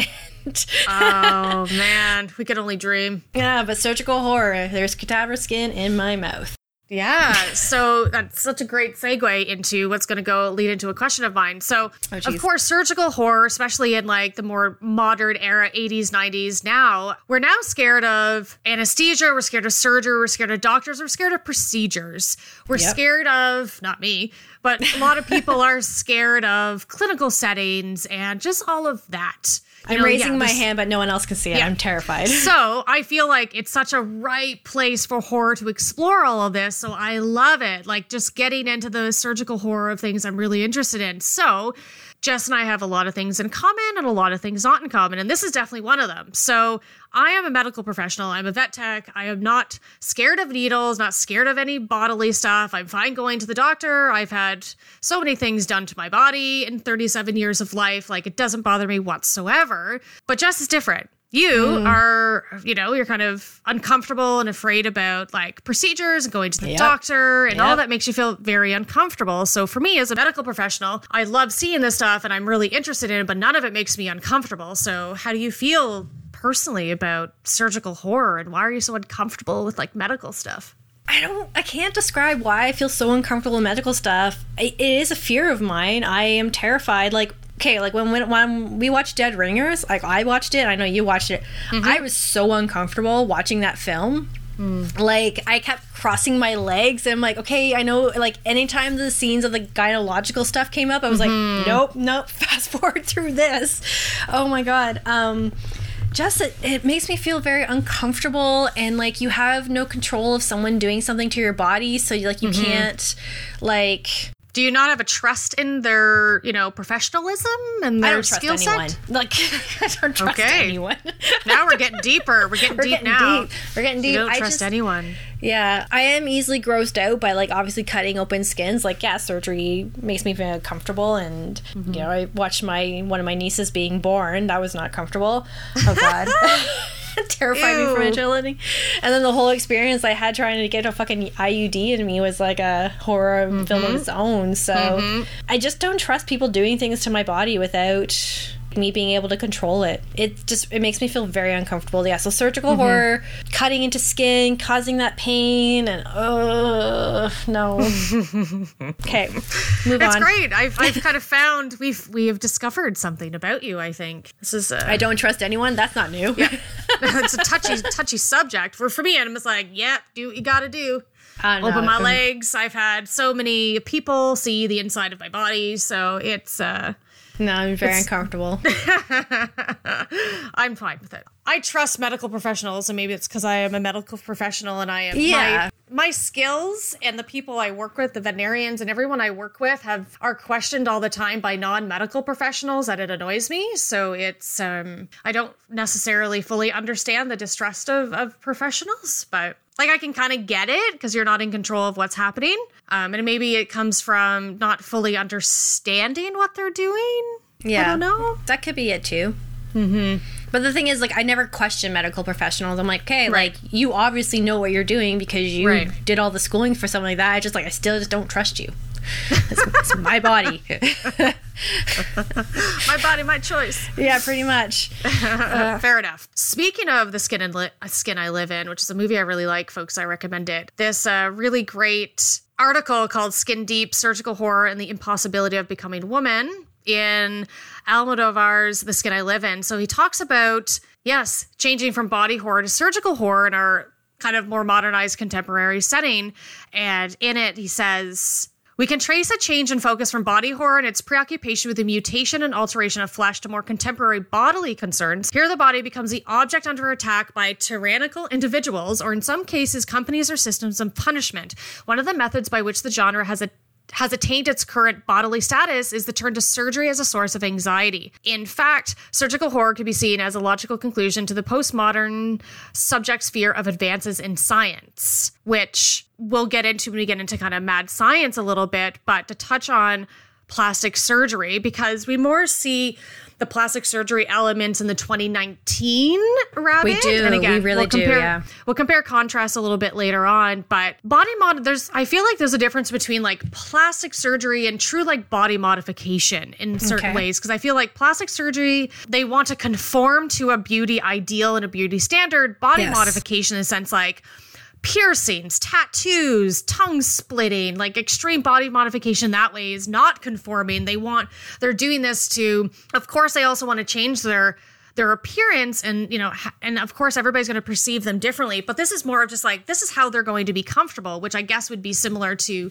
Oh man, we could only dream. yeah, but surgical horror. There's cadaver skin in my mouth. Yeah. So that's such a great segue into what's going to go lead into a question of mine. So, Oh, of course, surgical horror, especially in like the more modern era, 80s, 90s, now, we're now scared of anesthesia. We're scared of surgery. We're scared of doctors. We're scared of procedures. We're Yep. scared of, not me, but a lot of people are scared of clinical settings and just all of that. I'm raising yeah, my this- hand, but no one else can see it. Yeah. I'm terrified. so I feel like it's such a right place for horror to explore all of this. So I love it. Like just getting into the surgical horror of things I'm really interested in. So Jess and I have a lot of things in common and a lot of things not in common. And this is definitely one of them. So I am a medical professional. I'm a vet tech. I am not scared of needles, not scared of any bodily stuff. I'm fine going to the doctor. I've had so many things done to my body in 37 years of life. Like it doesn't bother me whatsoever. But Jess is different you mm-hmm. are you know you're kind of uncomfortable and afraid about like procedures and going to the Yep. doctor and all that makes you feel very uncomfortable so for me as a medical professional i love seeing this stuff and i'm really interested in it but none of it makes me uncomfortable so how do you feel personally about surgical horror and why are you so uncomfortable with like medical stuff I don't. I can't describe why I feel so uncomfortable with medical stuff. I, it is a fear of mine. I am terrified. Like, okay, like when when, when we watched Dead Ringers, like I watched it. I know you watched it. Mm-hmm. I was so uncomfortable watching that film. Mm. Like I kept crossing my legs. And I'm like, okay, I know. Like anytime the scenes of the gynecological stuff came up, I was like, mm-hmm. nope, nope. Fast forward through this. Oh my god. Um just it, it makes me feel very uncomfortable and like you have no control of someone doing something to your body so you like you mm-hmm. can't like do you not have a trust in their you know professionalism and their don't skill set Like I don't trust Okay. anyone. now we're getting deeper we're getting We're deep getting now deep. We're getting deep. you don't I trust just- anyone Yeah, I am easily grossed out by like obviously cutting open skins. Like, yeah, surgery makes me feel comfortable, and Mm-hmm. you know, I watched my one of my nieces being born. That was not comfortable. Oh God. Terrified me from Ew. agility, and then the whole experience I had trying to get a fucking IUD in me was like a horror film Mm-hmm. of its own. So I just don't trust people doing things to my body without me being able to control it. It just it makes me feel very uncomfortable. Yeah, so surgical horror, cutting into skin, causing that pain, and uh no. okay, move It's on. That's great. I've, I've kind of found we've we have discovered something about you. I think this is I don't trust anyone. That's not new. it's a touchy touchy subject. For for me, and I'm just like, yep, do what you got to do. Uh, no, Open my legs. I've had so many people see the inside of my body, so it's uh No, I'm very uncomfortable. I'm fine with it. I trust medical professionals, and maybe it's because I am a medical professional and I am Yeah. my my skills and the people I work with, the veterinarians and everyone I work with have are questioned all the time by non-medical professionals that it annoys me. So it's um I don't necessarily fully understand the distrust of, of professionals, but like I can kind of get it because you're not in control of what's happening. Um, and maybe it comes from not fully understanding what they're doing. Yeah. I don't know. That could be it too. Mm-hmm. But the thing is, like, I never question medical professionals. I'm like, okay, Right. like, you obviously know what you're doing because you Right. did all the schooling for something like that. I just, like, I still just don't trust you. It's, it's my body. My body, my choice. yeah, pretty much. Fair enough. Speaking of the skin and li- skin I live in, which is a movie I really like, folks, I recommend it. This uh, really great article called "Skin Deep: Surgical Horror and the Impossibility of Becoming Woman" in Almodovar's "The Skin I Live In." So he talks about yes, changing from body horror to surgical horror in our kind of more modernized contemporary setting, and in it he says. We can trace a change in focus from body horror and its preoccupation with the mutation and alteration of flesh to more contemporary bodily concerns. Here, the body becomes the object under attack by tyrannical individuals, or in some cases, companies or systems of punishment. One of the methods by which the genre has a has attained its current bodily status is the turn to surgery as a source of anxiety. In fact, surgical horror can be seen as a logical conclusion to the postmodern subject's fear of advances in science, which we'll get into when we get into kind of mad science a little bit, but to touch on plastic surgery because we more see the plastic surgery elements in the 2019 Rabid. We do. And again, We really we'll do, compare, yeah. We'll compare contrast a little bit later on, but body mod there's I feel like there's a difference between like plastic surgery and true like body modification in certain Okay. ways because I feel like plastic surgery they want to conform to a beauty ideal and a beauty standard. Body Yes. modification in the sense like piercings, tattoos, tongue splitting, like extreme body modification that way is not conforming. They want they're doing this to of course they also want to change their their appearance and you know and of course everybody's going to perceive them differently but this is more of just like this is how they're going to be comfortable which i guess would be similar to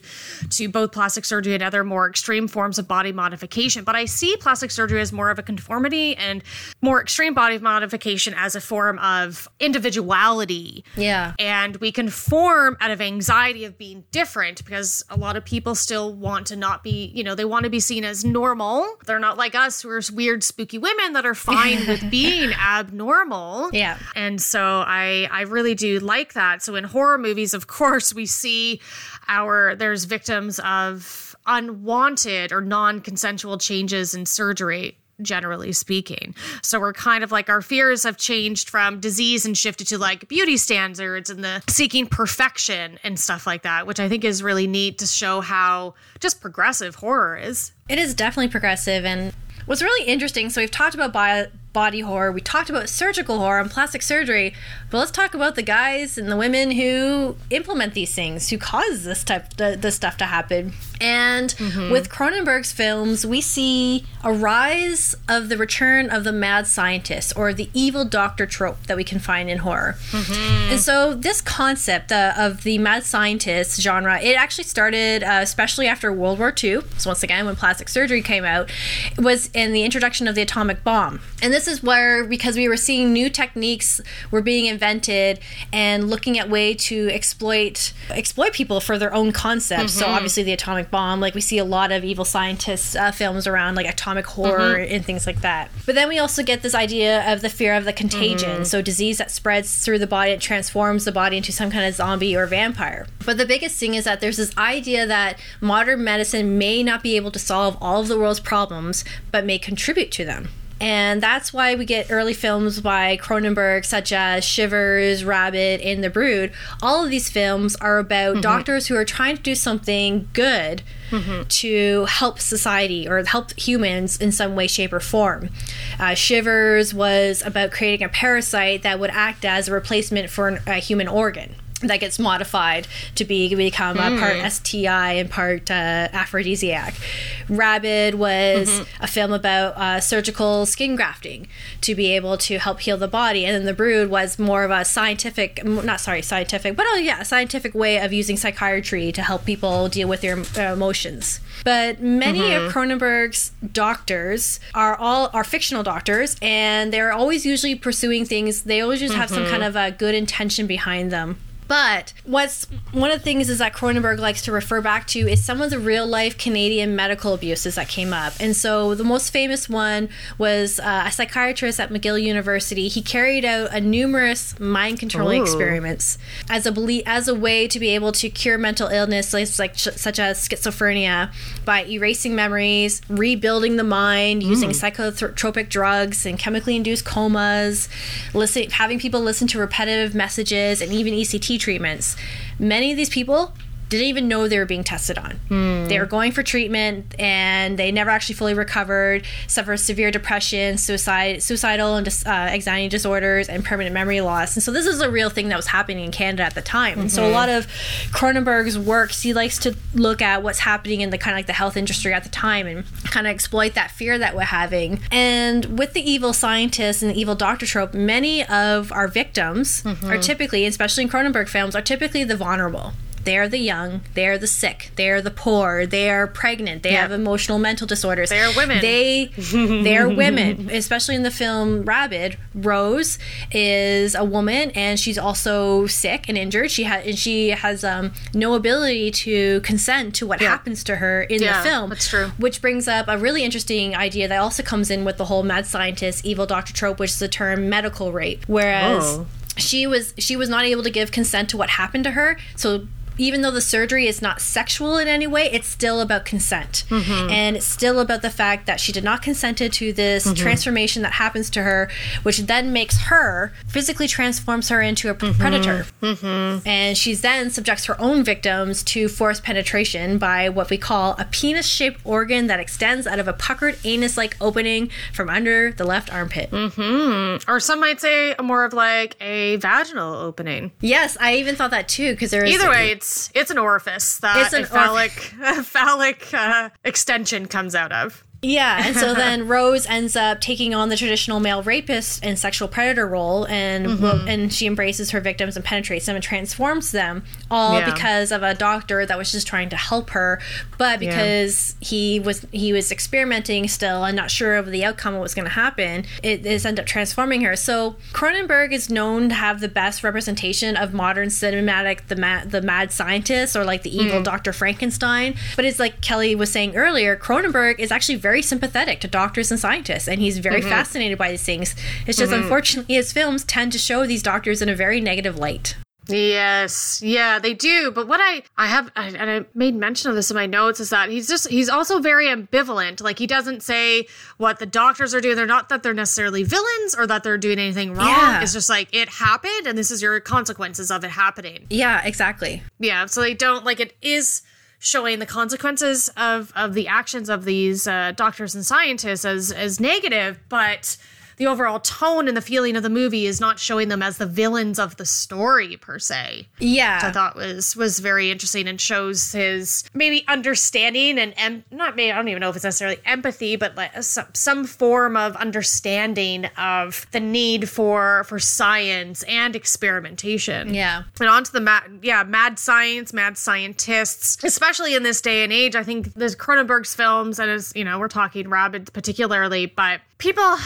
to both plastic surgery and other more extreme forms of body modification but i see plastic surgery as more of a conformity and more extreme body modification as a form of individuality Yeah. and we conform out of anxiety of being different because a lot of people still want to not be, you know, they want to be seen as normal. They're not like us who are weird, spooky women that are fine with being abnormal. Yeah. And so I I really do like that. So in horror movies, of course, we see our there's victims of unwanted or non-consensual changes in surgery generally speaking. So we're kind of like our fears have changed from disease and shifted to like beauty standards and the seeking perfection and stuff like that, which I think is really neat to show how just progressive horror is. It is definitely progressive and what's really interesting. So we've talked about bi- body horror, we talked about surgical horror and plastic surgery, but let's talk about the guys and the women who implement these things, who cause this type the, this stuff to happen. And with Cronenberg's films, we see a rise of the return of the mad scientist or the evil doctor trope that we can find in horror. And so this concept uh, of the mad scientist genre, it actually started uh, especially after World War II. So once again, when plastic surgery came out, was in the introduction of the atomic bomb. And this is where, because we were seeing new techniques were being invented and looking at way to exploit exploit people for their own concepts. So mm-hmm. obviously the atomic bomb, like we see a lot of evil scientists uh, films around like atomic mm-hmm. horror and things like that. But then we also get this idea of the fear of the contagion. Mm-hmm. So disease that spreads through the body, it transforms the body into some kind of zombie or vampire. But the biggest thing is that there's this idea that modern medicine may not be able to solve all of the world's problems, but may contribute to them. And that's why we get early films by Cronenberg, such as Shivers, Rabid, and The Brood. All of these films are about doctors who are trying to do something good to help society or help humans in some way, shape, or form. Uh, Shivers was about creating a parasite that would act as a replacement for an, a human organ. That gets modified to be become a part STI and part uh, aphrodisiac. Rabid was a film about uh, surgical skin grafting to be able to help heal the body, and then The Brood was more of a scientific, not sorry, scientific, but oh yeah, a scientific way of using psychiatry to help people deal with their uh, emotions. But many of Cronenberg's doctors are all are fictional doctors, and they're always usually pursuing things. They always just have some kind of a good intention behind them. But what's one of the things is that Cronenberg likes to refer back to is some of the real life Canadian medical abuses that came up. And so the most famous one was uh, a psychiatrist at McGill University. He carried out a numerous mind controlling Ooh. experiments as a belie- as a way to be able to cure mental illness like, such as schizophrenia by erasing memories, rebuilding the mind, using psychotropic drugs and chemically induced comas, listen, having people listen to repetitive messages and even ECT treatments. Many of these people didn't even know they were being tested on. Hmm. They were going for treatment and they never actually fully recovered, suffered severe depression, suicide, suicidal and dis- uh, anxiety disorders, and permanent memory loss. And so this is a real thing that was happening in Canada at the time. And so a mm-hmm. lot of Cronenberg's works, he likes to look at what's happening in the kind of like the health industry at the time and kind of exploit that fear that we're having. And with the evil scientist and the evil doctor trope, many of our victims mm-hmm. are typically, especially in Cronenberg films, are typically the vulnerable. They're the young, they're the sick, they're the poor, they're pregnant, they Yeah. have emotional mental disorders. They're women. They they're women. Especially in the film Rabid, Rose is a woman and she's also sick and injured. She has and she has um, no ability to consent to what Yeah. happens to her in Yeah, the film. that's true. Which brings up a really interesting idea that also comes in with the whole mad scientist, evil doctor trope, which is the term medical rape. Whereas Oh. she was she was not able to give consent to what happened to her. So even though the surgery is not sexual in any way, it's still about consent. Mm-hmm. And it's still about the fact that she did not consent to this Mm-hmm. transformation that happens to her, which then makes her physically transforms her into a Mm-hmm. predator. And she then subjects her own victims to forced penetration by what we call a penis shaped organ that extends out of a puckered anus like opening from under the left armpit. Or some might say more of like a vaginal opening. Yes, I even thought that too, because there is. Either way, it's it's an orifice that It's an a phallic a phallic uh, extension comes out of. Yeah, and so then Rose ends up taking on the traditional male rapist and sexual predator role, and Mm-hmm. and she embraces her victims and penetrates them and transforms them, all Yeah. because of a doctor that was just trying to help her, but because he was he was experimenting still and not sure of the outcome of what was going to happen, it is ended up transforming her. So Cronenberg is known to have the best representation of modern cinematic, the mad the mad scientist or like the evil Dr. Frankenstein. But it's like Kelly was saying earlier, Cronenberg is actually very sympathetic to doctors and scientists, and he's Mm-hmm. very fascinated by these things. It's just unfortunately his films tend to show these doctors in a very negative light. Yes, yeah, they do. But what I I have I, and I made mention of this in my notes is that he's just he's also very ambivalent. Like he doesn't say what the doctors are doing. They're not that they're necessarily villains or that they're doing anything wrong. Yeah. It's just like it happened, and this is your consequences of it happening. Yeah, exactly. Yeah, so they don't like it is showing the consequences of of the actions of these uh, doctors and scientists as as negative, but the overall tone and the feeling of the movie is not showing them as the villains of the story per se. Yeah. I thought was was very interesting and shows his maybe understanding and em- not maybe I don't even know if it's necessarily empathy, but like uh, some some form of understanding of the need for for science and experimentation. Yeah. And on to the mad, yeah, mad science, mad scientists, especially in this day and age. I think there's Cronenberg's films, and as you know, we're talking Rabid particularly, but people,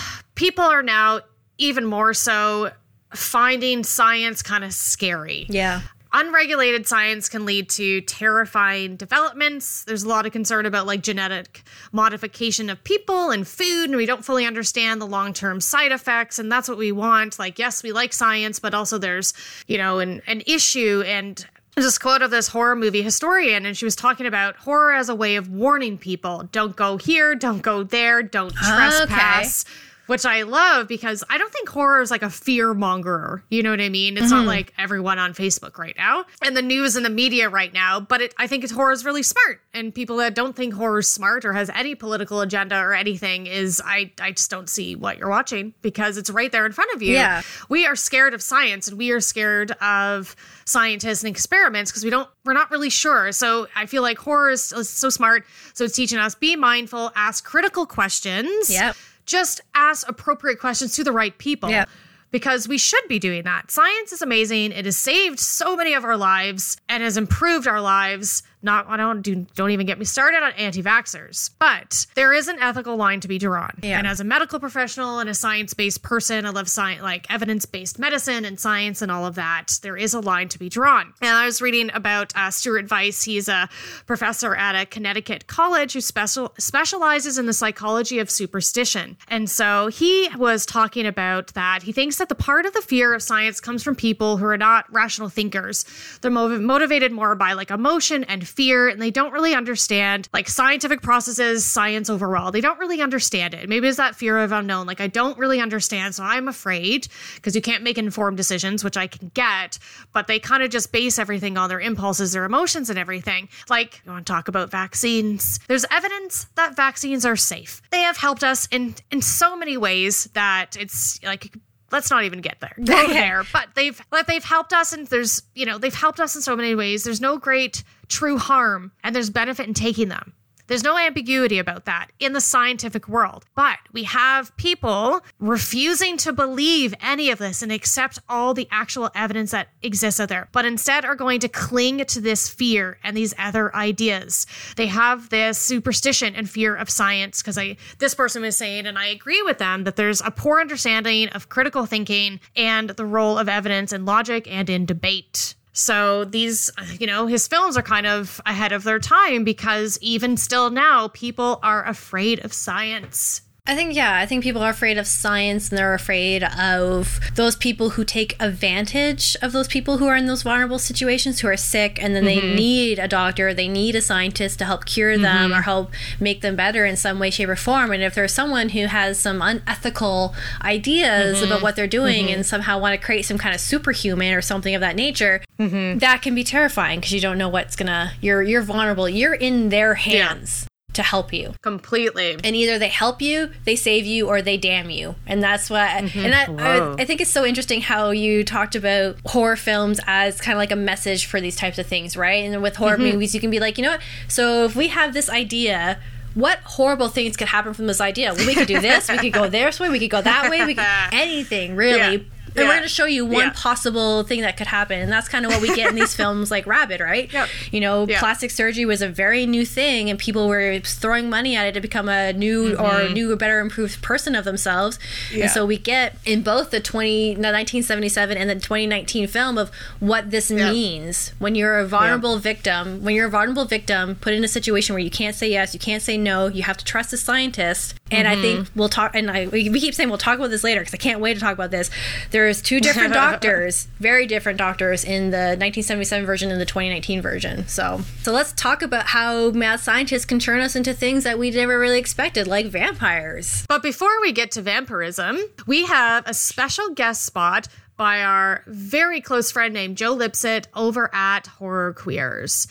people are now even more so finding science kind of scary. Yeah. Unregulated science can lead to terrifying developments. There's a lot of concern about like genetic modification of people and food, and we don't fully understand the long term side effects. And that's what we want. Like, yes, we like science, but also there's, you know, an, an issue. And there's this quote of this horror movie historian, and she was talking about horror as a way of warning people don't go here, don't go there, don't trespass. Ah, which I love because I don't think horror is like a fear mongerer. You know what I mean? It's not mm-hmm. like everyone on Facebook right now and the news and the media right now, but it, I think it's horror is really smart. And people that don't think horror is smart or has any political agenda or anything is, I, I just don't see what you're watching because it's right there in front of you. Yeah. We are scared of science and we are scared of scientists and experiments because we don't, we're not really sure. So I feel like horror is, is so smart. So it's teaching us be mindful, ask critical questions Yep. Just ask appropriate questions to the right people. Yeah. Because we should be doing that. Science is amazing. It has saved so many of our lives and has improved our lives. Not I don't do don't even get me started on anti-vaxxers. But there is an ethical line to be drawn. Yeah. And as a medical professional and a science-based person, I love science like evidence-based medicine and science and all of that. There is a line to be drawn. And I was reading about uh, Stuart Vyse. He's a professor at a Connecticut college who special specializes in the psychology of superstition. And so he was talking about that. He thinks that the part of the fear of science comes from people who are not rational thinkers. They're mov- motivated more by like emotion and fear, and they don't really understand like scientific processes, science overall. They don't really understand it. Maybe it's that fear of unknown. Like I don't really understand, so I'm afraid because you can't make informed decisions, which I can get. But they kind of just base everything on their impulses, their emotions, and everything. Like you want to talk about vaccines? There's evidence that vaccines are safe. They have helped us in in so many ways that it's like let's not even get there go there but they've like they've helped us and there's you know they've helped us in so many ways there's no great true harm and there's benefit in taking them there's no ambiguity about that in the scientific world. But we have people refusing to believe any of this and accept all the actual evidence that exists out there, but instead are going to cling to this fear and these other ideas. They have this superstition and fear of science because I this person was saying, and I agree with them, that there's a poor understanding of critical thinking and the role of evidence in logic and in debate. So these, you know, his films are kind of ahead of their time because even still now, people are afraid of science. I think, yeah, I think people are afraid of science and they're afraid of those people who take advantage of those people who are in those vulnerable situations, who are sick, and then they mm-hmm. need a doctor, they need a scientist to help cure them mm-hmm. or help make them better in some way, shape, or form. And if there's someone who has some unethical ideas mm-hmm. about what they're doing and somehow want to create some kind of superhuman or something of that nature, that can be terrifying because you don't know what's gonna, you're, you're vulnerable, you're in their hands. To help you, Completely. and either they help you, they save you, or they damn you. And that's what. Mm-hmm. And I, Whoa. I, I think it's so interesting how you talked about horror films as kind of like a message for these types of things, right? And with horror mm-hmm. movies, you can be like, you know what? So if we have this idea. What horrible things could happen from this idea? Well, we could do this. We could go this way. We could go that way. We could anything really. Yeah. And we're going to show you one Yeah. possible thing that could happen, and that's kind of what we get in these films, like Rabid, right? Yep. You know, Yeah. plastic surgery was a very new thing, and people were throwing money at it to become a new or new, better, improved person of themselves. Mm-hmm. Yeah. And so we get in both the twenty, the 1977 and the 2019 film of what this Yeah. means when you're a vulnerable victim. When you're a vulnerable victim, put in a situation where you can't say yes, you can't say no, you have to trust the scientist. And I think Mm-hmm. we'll talk. And I we we keep saying we'll talk about this later because I can't wait to talk about this. There's two different doctors, very different doctors in the 1977 version and the 2019 version. So, so let's talk about how mad scientists can turn us into things that we never really expected, like vampires. But before we get to vampirism, we have a special guest spot by our very close friend named Joe Lipsett over at Horror Queers.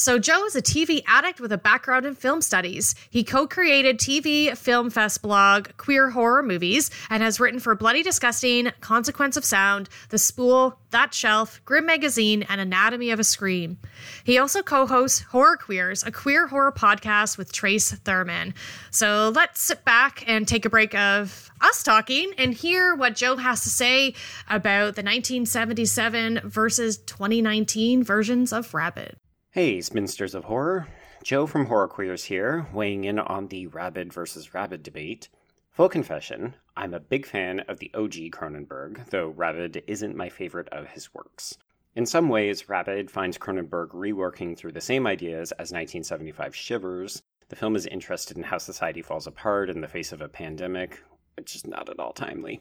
So, Joe is a TV addict with a background in film studies. He co created TV Film Fest blog Queer Horror Movies and has written for Bloody Disgusting, Consequence of Sound, The Spool, That Shelf, Grim Magazine, and Anatomy of a Scream. He also co hosts Horror Queers, a queer horror podcast with Trace Thurman. So, let's sit back and take a break of us talking and hear what Joe has to say about the 1977 versus 2019 versions of Rabid. Hey, Spinsters of Horror. Joe from Horror Queers here, weighing in on the Rabid versus Rabid debate. Full confession, I'm a big fan of the OG Cronenberg, though Rabid isn't my favorite of his works. In some ways, Rabid finds Cronenberg reworking through the same ideas as 1975 Shivers. The film is interested in how society falls apart in the face of a pandemic, which is not at all timely.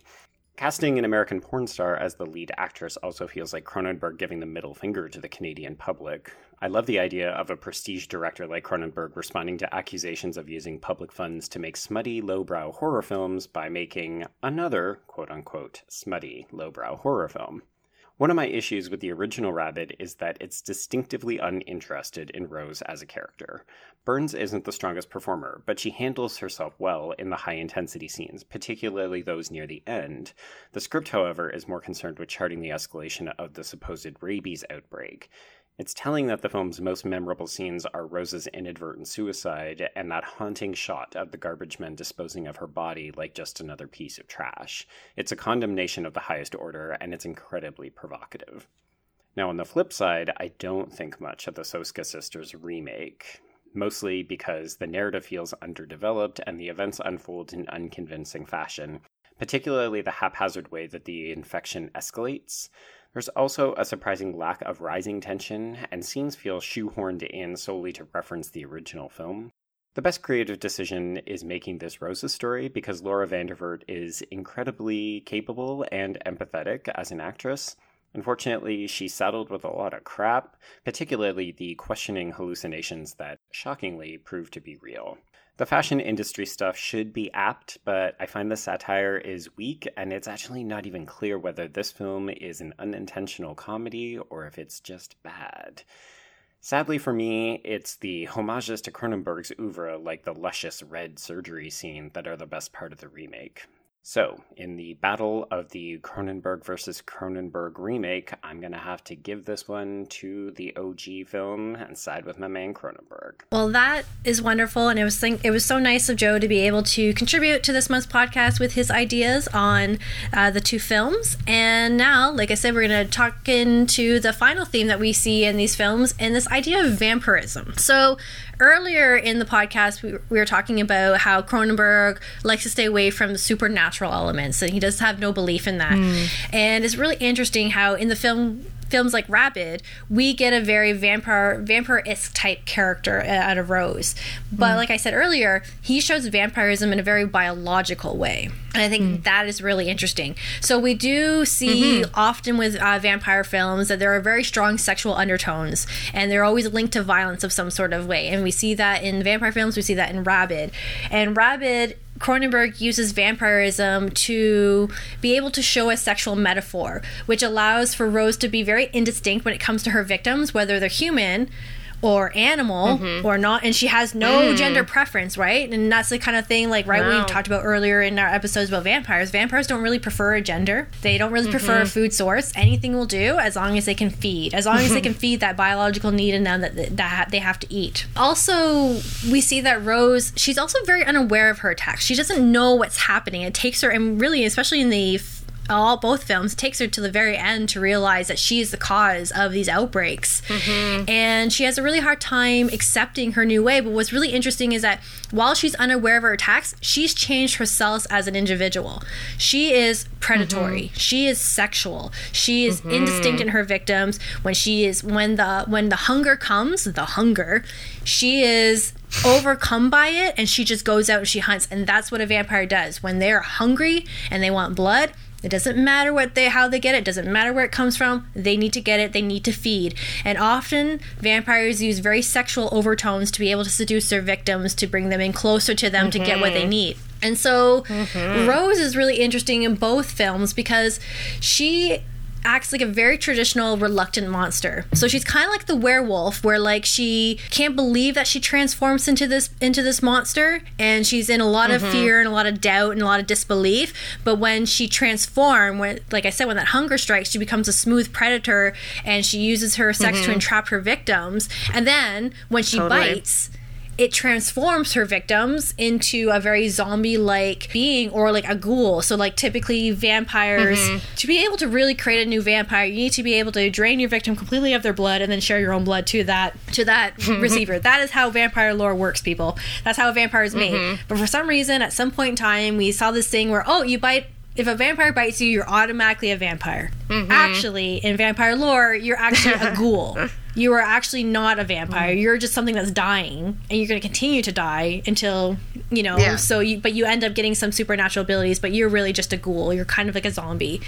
Casting an American porn star as the lead actress also feels like Cronenberg giving the middle finger to the Canadian public. I love the idea of a prestige director like Cronenberg responding to accusations of using public funds to make smutty, lowbrow horror films by making another, quote unquote, smutty, lowbrow horror film. One of my issues with the original Rabid is that it's distinctively uninterested in Rose as a character. Burns isn't the strongest performer, but she handles herself well in the high intensity scenes, particularly those near the end. The script, however, is more concerned with charting the escalation of the supposed rabies outbreak. It's telling that the film's most memorable scenes are Rose's inadvertent suicide and that haunting shot of the garbage men disposing of her body like just another piece of trash. It's a condemnation of the highest order, and it's incredibly provocative. Now, on the flip side, I don't think much of the Soska sisters remake, mostly because the narrative feels underdeveloped and the events unfold in unconvincing fashion, particularly the haphazard way that the infection escalates. There's also a surprising lack of rising tension, and scenes feel shoehorned in solely to reference the original film. The best creative decision is making this Rose's story because Laura Vandervoort is incredibly capable and empathetic as an actress. Unfortunately, she's saddled with a lot of crap, particularly the questioning hallucinations that shockingly prove to be real. The fashion industry stuff should be apt, but I find the satire is weak, and it's actually not even clear whether this film is an unintentional comedy or if it's just bad. Sadly for me, it's the homages to Cronenberg's oeuvre, like the luscious red surgery scene, that are the best part of the remake. So, in the battle of the Cronenberg versus Cronenberg remake, I'm going to have to give this one to the OG film and side with my man Cronenberg. Well, that is wonderful, and it was think- it was so nice of Joe to be able to contribute to this month's podcast with his ideas on uh, the two films. And now, like I said, we're going to talk into the final theme that we see in these films, and this idea of vampirism. So, earlier in the podcast, we, we were talking about how Cronenberg likes to stay away from the supernatural elements, and he does have no belief in that. Hmm. And it's really interesting how in the film films like Rabid, we get a very vampire vampire-esque type character uh, out of Rose. But hmm. like I said earlier, he shows vampirism in a very biological way. And I think hmm. that is really interesting. So we do see mm-hmm. often with uh, vampire films that there are very strong sexual undertones, and they're always linked to violence of some sort of way. And we see that in vampire films. We see that in Rabid, and Rabid. Cronenberg uses vampirism to be able to show a sexual metaphor, which allows for Rose to be very indistinct when it comes to her victims, whether they're human or animal mm-hmm. or not and she has no mm. gender preference right? And that's the kind of thing like right Wow. we talked about earlier in our episodes about vampires. Vampires don't really prefer a gender. They don't really prefer a mm-hmm. food source. Anything will do as long as they can feed. As long as they mm-hmm. can feed that biological need in them that, that they have to eat. Also we see that rose she's also very unaware of her attacks. She doesn't know what's happening. It takes her and really especially in the all both films takes her to the very end to realize that she is the cause of these outbreaks. Mm-hmm. And she has a really hard time accepting her new way. But what's really interesting is that while she's unaware of her attacks she's changed herself as an individual. She is predatory. Mm-hmm. She is sexual. She is mm-hmm. indistinct in her victims. When she is when the when the hunger comes the hunger she is overcome by it and she just goes out and she hunts. And that's what a vampire does. When they're hungry and they want blood it doesn't matter what they how they get it, it doesn't matter where it comes from. They need to get it. They need to feed. And often vampires use very sexual overtones to be able to seduce their victims to bring them in closer to them to get what they mm-hmm. need. And so mm-hmm. rose is really interesting in both films because she acts like a very traditional reluctant monster. So she's kind of like the werewolf where like she can't believe that she transforms into this into this monster and she's in a lot of mm-hmm. fear and a lot of doubt and a lot of disbelief, but when she transform when like I said when that hunger strikes, she becomes a smooth predator and she uses her sex to mm-hmm. entrap her victims. And then when she Totally. bites it transforms her victims into a very zombie like being or like a ghoul. So, like, typically, vampires, mm-hmm. to be able to really create a new vampire, you need to be able to drain your victim completely of their blood and then share your own blood to that to that receiver. That is how vampire lore works, people. That's how a vampire is made. Mm-hmm. But for some reason, at some point in time, we saw this thing where, oh, you bite. If a vampire bites you, you're automatically a vampire. Mm-hmm. Actually, in vampire lore, you're actually a ghoul. You are actually not a vampire. Mm. You're just something that's dying, and you're going to continue to die until you know. Yeah. So you, but you end up getting some supernatural abilities, but you're really just a ghoul. You're kind of like a zombie.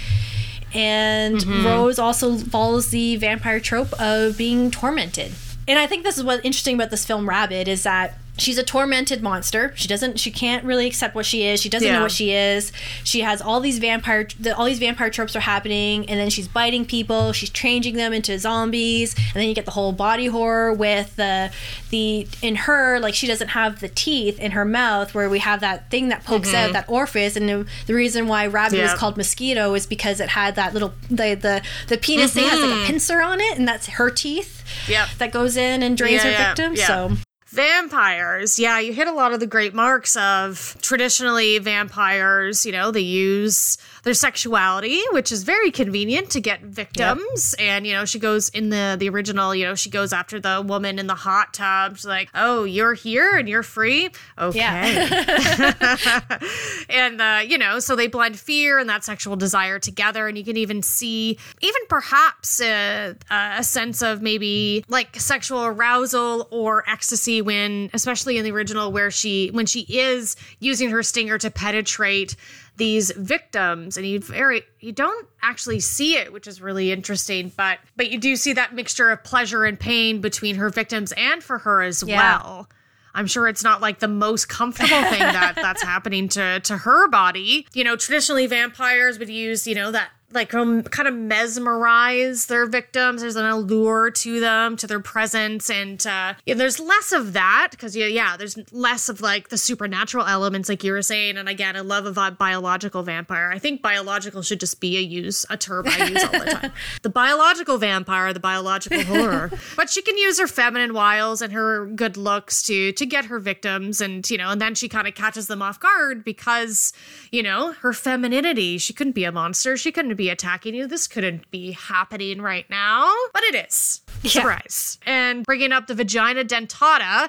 And Mm-hmm. Rose also follows the vampire trope of being tormented. And I think this is what's interesting about this film, Rabid, is that she's a tormented monster. She doesn't, she can't really accept what she is. She doesn't Yeah. know what she is. She has all these vampire, the, all these vampire tropes are happening, and then she's biting people. She's changing them into zombies, and then you get the whole body horror with the the in her like she doesn't have the teeth in her mouth where we have that thing that pokes out that orifice, and the, the reason why Rabid was Mm-hmm. Called mosquito is because it had that little the the the penis thing has like a pincer on it, and that's her teeth. Mm-hmm. Yep. That goes in and drains Yeah, her yeah, victim. yeah. So Vampires. Yeah, you hit a lot of the great marks of traditionally vampires. You know, they use their sexuality, which is very convenient to get victims. And, you know, she goes in the the original, you know, she goes after the woman in the hot tub. She's like, "Oh, you're here and you're free." Okay. and uh, you know, so they blend fear and that sexual desire together, and you can even see, even perhaps uh, a sense of maybe like sexual arousal or ecstasy when, especially in the original, where she when she is using her stinger to penetrate these victims and you very you don't actually see it which is really interesting but but you do see that mixture of pleasure and pain between her victims and for her as Yeah. well I'm sure it's not like the most comfortable thing that that's happening to to her body. You know, traditionally vampires would use, you know, that like um, kind of mesmerize their victims. There's an allure to them, to their presence, and uh, there's less of that because yeah, yeah, there's less of like the supernatural elements, like you were saying. And again, I love a biological vampire. I think biological should just be a use a term I use all the time. the biological vampire, the biological horror, but she can use her feminine wiles and her good looks to to get her victims, and you know, and then she kind of catches them off guard because you know her femininity. She couldn't be a monster. She couldn't be attacking you. This couldn't be happening right now, but it is. Surprise! And bringing up the vagina dentata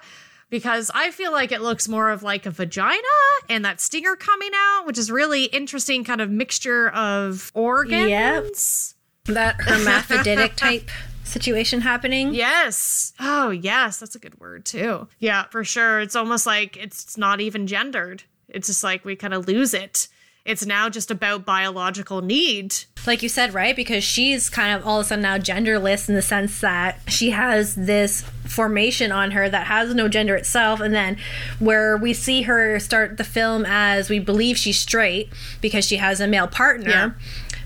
because I feel like it looks more of like a vagina and that stinger coming out, which is really interesting kind of mixture of organs. that hermaphroditic type situation happening. Yes. Oh, yes. That's a good word too. Yeah, for sure. It's almost like it's not even gendered. It's just like we kind of lose it. It's now just about biological need. like you said, right? Because she's kind of all of a sudden now genderless in the sense that she has this formation on her that has no gender itself. And then where we see her start the film as we believe she's straight because she has a male partner. Yeah.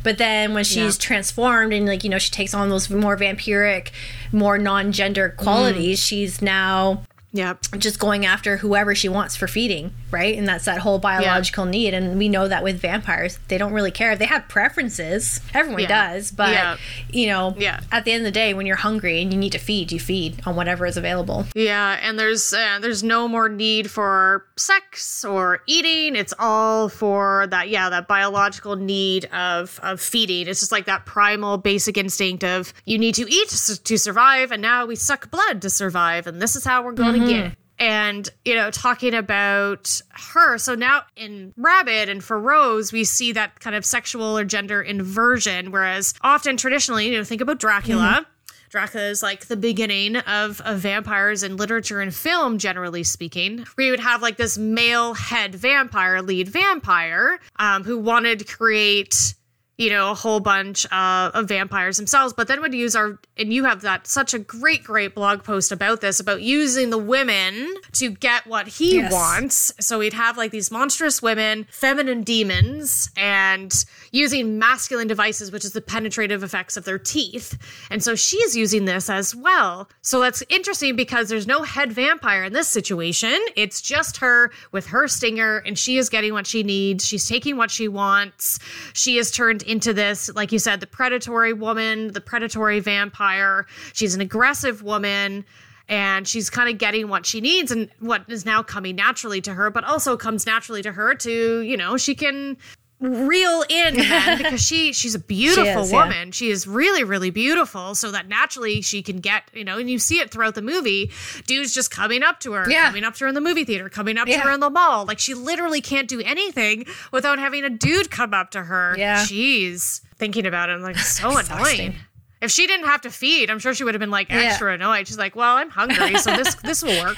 But then when she's transformed and like, you know, she takes on those more vampiric, more non-gender qualities, mm. she's now Yep. just going after whoever she wants for feeding, right? And that's that whole biological need. And we know that with vampires, they don't really care. They have preferences. Everyone Yeah. does, but Yeah. you know, Yeah. at the end of the day, when you're hungry and you need to feed, you feed on whatever is available. Yeah, and there's uh, there's no more need for sex or eating. It's all for that yeah, that biological need of of feeding. It's just like that primal basic instinct of you need to eat to, to survive and now we suck blood to survive and this is how we're going get. And you know, talking about her, so now in Rabid and for Rose, we see that kind of sexual or gender inversion. Whereas often traditionally, you know, think about Dracula. Dracula is like the beginning of, of vampires in literature and film, generally speaking. Where you would have like this male head vampire, lead vampire, um, who wanted to create, you know, a whole bunch uh, of vampires themselves, but then would use our, and you have that such a great, great blog post about this, about using the women to get what he Yes. wants. So we'd have like these monstrous women, feminine demons, and using masculine devices, which is the penetrative effects of their teeth. And so she's using this as well. So that's interesting because there's no head vampire in this situation. It's just her with her stinger, and she is getting what she needs. She's taking what she wants. She is turned into this, like you said, the predatory woman, the predatory vampire. She's an aggressive woman and she's kind of getting what she needs and what is now coming naturally to her, but also comes naturally to her to, you know, she can reel in men because she she's a beautiful is, yeah. woman. She is really really beautiful so that naturally she can get, you know, and you see it throughout the movie, dudes just coming up to her, Yeah. coming up to her in the movie theater, coming up to her in the mall. Like she literally can't do anything without having a dude come up to her. Yeah. Jeez. Thinking about it, I'm like so annoying. If she didn't have to feed, I'm sure she would have been like extra annoyed. She's like, "Well, I'm hungry, so this this will work."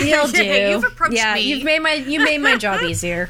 You'll do. You've approached yeah, me. you've made my you made my job easier.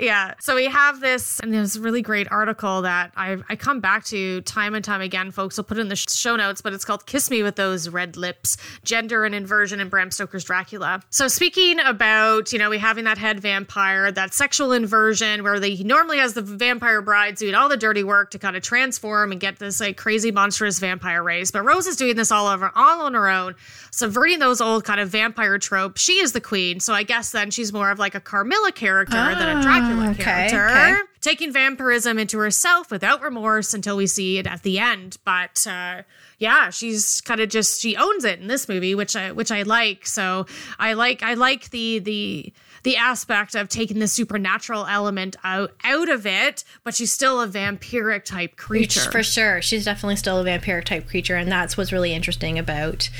Yeah. So we have this, and there's a really great article that I, I come back to time and time again, folks. I'll put it in the show notes, but it's called Kiss Me with Those Red Lips Gender and Inversion in Bram Stoker's Dracula. So, speaking about, you know, we having that head vampire, that sexual inversion where they, he normally has the vampire brides doing all the dirty work to kind of transform and get this like crazy monstrous vampire race. But Rose is doing this all over, all on her own, subverting those old kind of vampire tropes. She is the queen. So, I guess then she's more of like a Carmilla character than a Dracula okay, character. okay. Taking vampirism into herself without remorse until we see it at the end. But uh, yeah, she's kind of just she owns it in this movie, which I which I like. So I like I like the the the aspect of taking the supernatural element out out of it, but she's still a vampiric type creature. For sure. She's definitely still a vampiric type creature, and that's what's really interesting about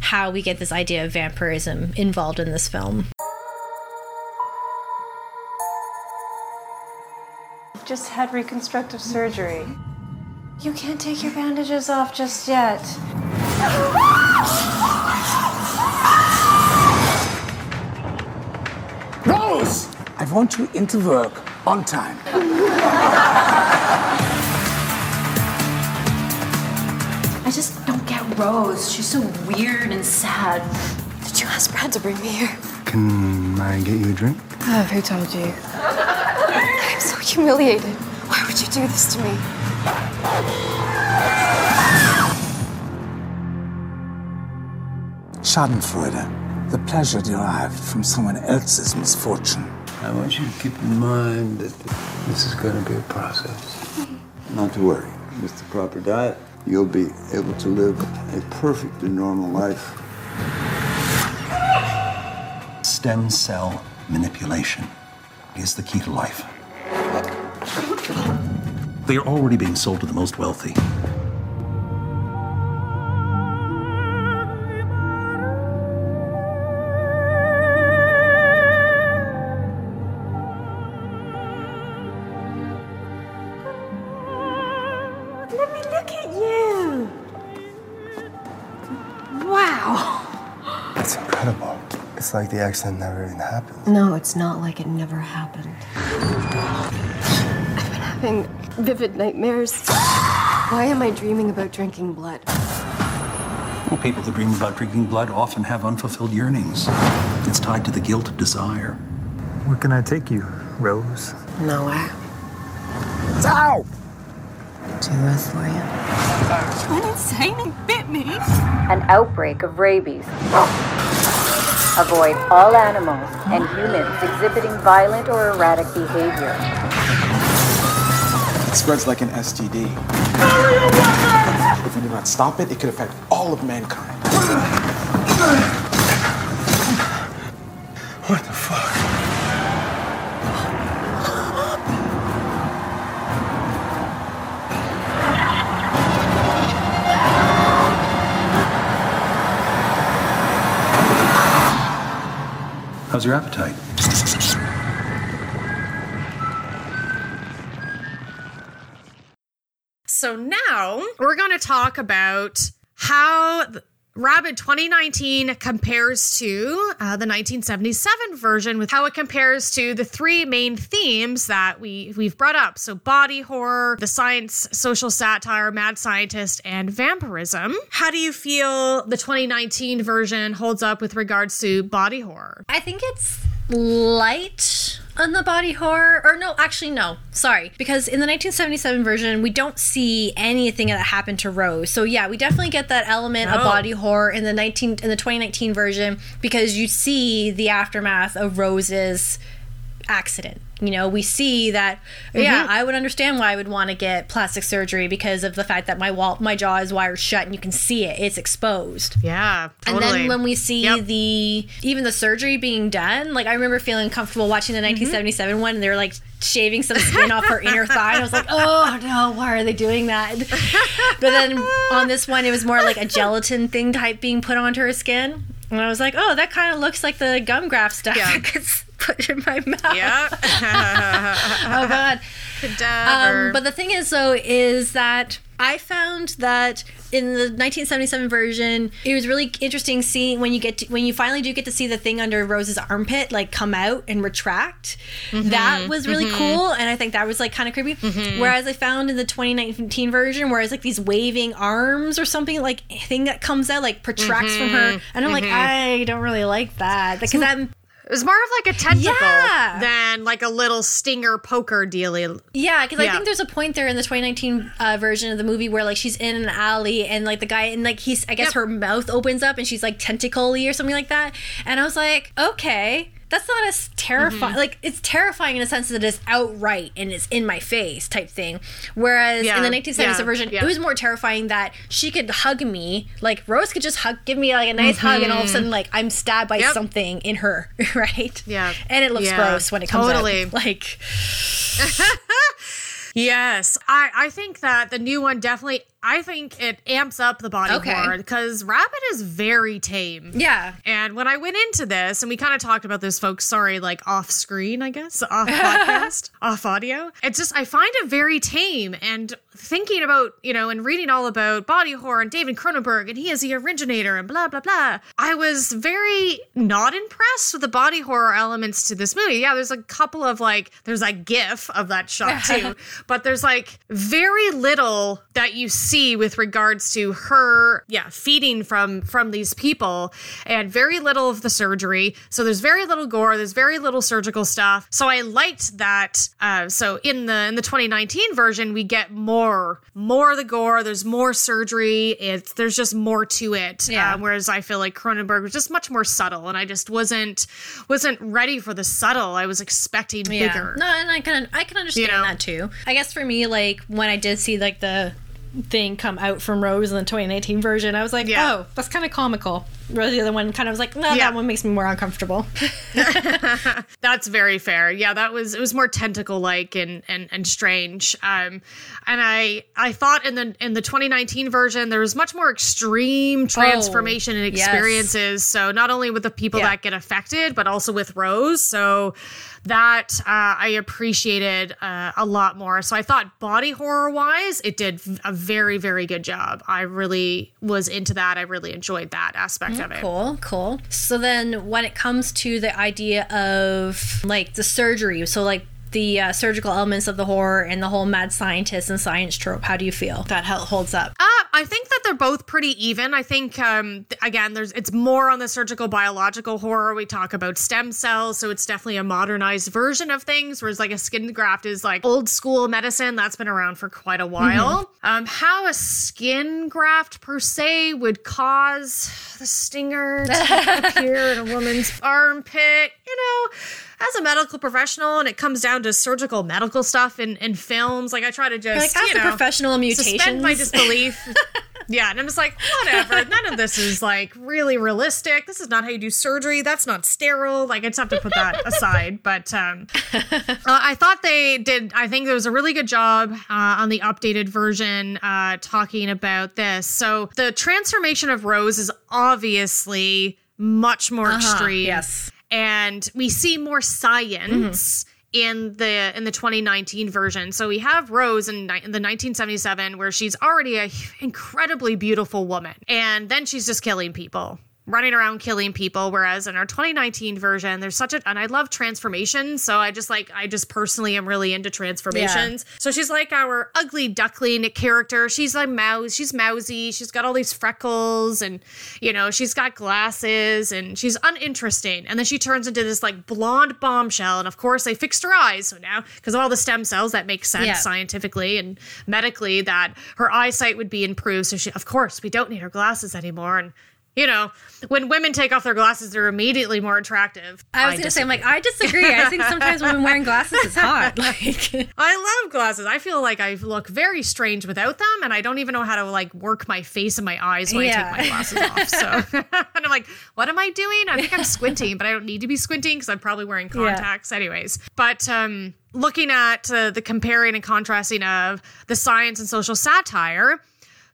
how we get this idea of vampirism involved in this film. Just had reconstructive surgery. You can't take your bandages off just yet. Rose! I want you into work on time. I just don't get Rose. She's so weird and sad. Did you ask Brad to bring me here? Can I get you a drink? Oh, who told you? I'm so humiliated. Why would you do this to me? Schadenfreude. The pleasure derived from someone else's misfortune. I want you to keep in mind that this is going to be a process. Not to worry. With the proper diet, you'll be able to live a perfectly normal life. Stem cell manipulation is the key to life. They are already being sold to the most wealthy. Let me look at you. Wow. That's incredible. It's like the accident never even happened. No, it's not like it never happened. I've been having vivid nightmares. Why am I dreaming about drinking blood? Well, people who dream about drinking blood often have unfulfilled yearnings. It's tied to the guilt of desire. Where can I take you, Rose? Nowhere. Ow! Too rough for you? went insane and bit me. An outbreak of rabies. Avoid all animals and humans exhibiting violent or erratic behavior. It spreads like an STD. If we do not stop it, it could affect all of mankind. What the fuck? How's your appetite? So now we're going to talk about how Rabid 2019 compares to uh, the 1977 version with how it compares to the three main themes that we we've brought up. So body horror, the science, social satire, mad scientist, and vampirism. How do you feel the 2019 version holds up with regards to body horror? I think it's light on the body horror? Or no actually no. Sorry. Because in the 1977 version we don't see anything that happened to rose. So yeah we definitely get that element of oh. body horror in the 19 in the 2019 version because you see the aftermath of rose's accident you know we see that yeah Mhm. i would understand why i would want to get plastic surgery because of the fact that my wall my jaw is wired shut and you can see it it's exposed Yeah, totally. and then when we see the even the surgery being done, like I remember feeling comfortable watching the 1977 one, and they were like shaving some skin off her inner thigh. And I was like, oh no, why are they doing that? But then on this one, it was more like a gelatin thing type being put onto her skin, and I was like, oh, that kind of looks like the gum graft stuff s- put in my mouth. Yeah. oh god. Um, but the thing is, though, is that I found that in the 1977 version, it was really interesting seeing when you get to, when you finally do get to see the thing under Rose's armpit like come out and retract. Mhm, That was really mhm. cool, and I think that was like kind of creepy. Mhm. Whereas I found in the 2019 version, whereas like these waving arms or something like thing that comes out like protracts from her, Mhm, and I'm like, mhm. I don't really like that because I'm. It was more of like a tentacle Yeah. than like a little stinger poker dealy. Yeah, because I think there's a point there in the 2019 uh, version of the movie where like she's in an alley and like the guy and like he's I guess her mouth opens up and she's like tentacly or something like that, and I was like, okay. That's not as terrifying. Mm-hmm. Like it's terrifying in a sense that it's outright and it's in my face type thing. Whereas Yeah, in the 1970s yeah, version, yeah. it was more terrifying that she could hug me. Like Rose could just hug, give me like a nice hug, and all of a Mhm. sudden, like I'm stabbed by Yep. something in her, right? Yeah. and it looks gross when it comes totally. out. Like Yes, I I think that the new one definitely. I think it amps up the body Okay. horror because Rabid is very tame. Yeah. And when I went into this, and we kind of talked about this, folks. Sorry, like off screen, I guess, off podcast, off audio. It's just I find it very tame. And thinking about you know and reading all about body horror and David Cronenberg, and he is the originator, and blah blah blah. I was very not impressed with the body horror elements to this movie. Yeah, there's a couple of like there's a gif of that shot too, but there's like very little that you see with regards to her yeah feeding from from these people and very little of the surgery so there's very little gore there's very little surgical stuff so i liked that uh, so in the in the 2019 version we get more more of the gore there's more surgery it's there's just more to it Yeah. uh, whereas i feel like cronenberg was just much more subtle and i just wasn't wasn't ready for the subtle i was expecting bigger No, and I can I can understand that too. I guess for me, like when I did see like the thing come out from Rose in the 2019 version, I was like, Yeah. oh, that's kind of comical. Whereas the other one kind of was like, no, Yeah. that one makes me more uncomfortable. That's very fair. Yeah, that was it was more tentacle like and and and strange. Um and I I thought in the in the 2019 version there was much more extreme transformation and Oh, yes. experiences. So not only with the people that get affected, but also with Rose. So that uh, I appreciated uh, a lot more. So I thought body horror wise, it did a very very good job. I really was into that. I really enjoyed that aspect Mm-hmm. of it. Cool, cool. So then when it comes to the idea of like the surgery, so like the uh, surgical elements of the horror and the whole mad scientist and science trope, how do you feel that holds up? Uh, I think that they're both pretty even. I think um, again, there's it's more on the surgical biological horror. We talk about stem cells, so it's definitely a modernized version of things. Whereas like a skin graft is like old school medicine that's been around for quite a while. Um, how a skin graft per se would cause the stinger to appear in a woman's armpit, you know. As a medical professional, and it comes down to surgical medical stuff in, in films, like I try to just Like, you a know, professional suspend my disbelief. yeah, and I'm just like, whatever. None of this is like really realistic. This is not how you do surgery. That's not sterile. Like, I just have to put that aside. But um, uh, I thought they did. I think there was a really good job uh, on the updated version uh, talking about this. So the transformation of Rose is obviously much more Uh-huh, extreme. yes. And we see more science. In the in the 2019 version, so we have Rose in, in the 1977, where she's already a incredibly beautiful woman, and then she's just killing people, running around killing people. Whereas in our 2019 version, there's such a and I love transformations, so I just like I just personally am really into transformations. So she's like our ugly duckling character. She's like mouse. She's mousy. She's got all these freckles, and you know she's got glasses, and she's uninteresting. And then she turns into this like blonde bombshell. And of course, they fixed her eyes. So now, because of all the stem cells, that makes sense Yeah. scientifically and medically that her eyesight would be improved. So she, of course, we don't need her glasses anymore. And you know, when women take off their glasses, they're immediately more attractive. I was gonna say, I'm like, I disagree. I think sometimes women wearing glasses is hot. Like, I love glasses. I feel like I look very strange without them, and I don't even know how to like work my face and my eyes when Yeah. I take my glasses off. So, and I'm like, what am I doing? I think I'm squinting, but I don't need to be squinting because I'm probably wearing Yeah. contacts, anyways. But um, looking at uh, the comparing and contrasting of the science and social satire.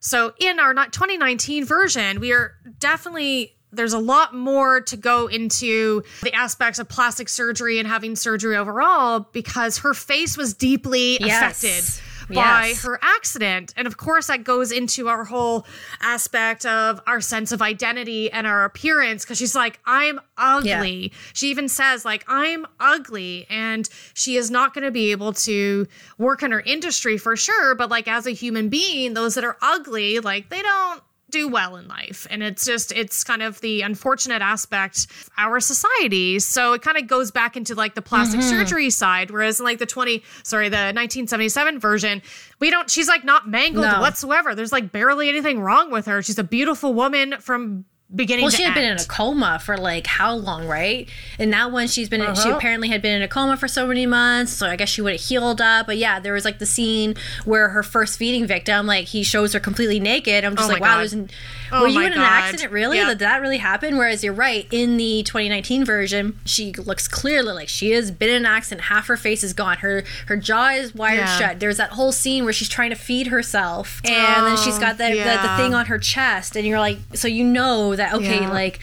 So in our not- 2019 version, we are definitely there's a lot more to go into the aspects of plastic surgery and having surgery overall because her face was deeply Yes. affected by Yes. her accident. And of course, that goes into our whole aspect of our sense of identity and our appearance because she's like, I'm ugly. She even says, like, I'm ugly. And she is not going to be able to work in her industry for sure. But like, as a human being, those that are ugly, like, they don't do well in life and it's just it's kind of the unfortunate aspect of our society so it kind of goes back into like the plastic Mhm. surgery side whereas in like the 20 sorry the 1977 version we don't she's like not mangled No. whatsoever there's like barely anything wrong with her she's a beautiful woman from beginning Well, she had been in a coma for like how long, right? And that one she's been, she Uh-huh. apparently had been in a coma for so many months. So I guess she would have healed up. But yeah, there was like the scene where her first feeding victim, like he shows her completely naked. I'm just Oh like, wow, God. there's an, Oh were you in an accident? Really? Yeah. Did that really happen? Whereas you're right, in the 2019 version, she looks clearly like she has been in an accident. Half her face is gone. Her her jaw is wired Yeah. shut. There's that whole scene where she's trying to feed herself, and then she's got that the, the thing on her chest, and you're like, so you know that okay, Yeah. like.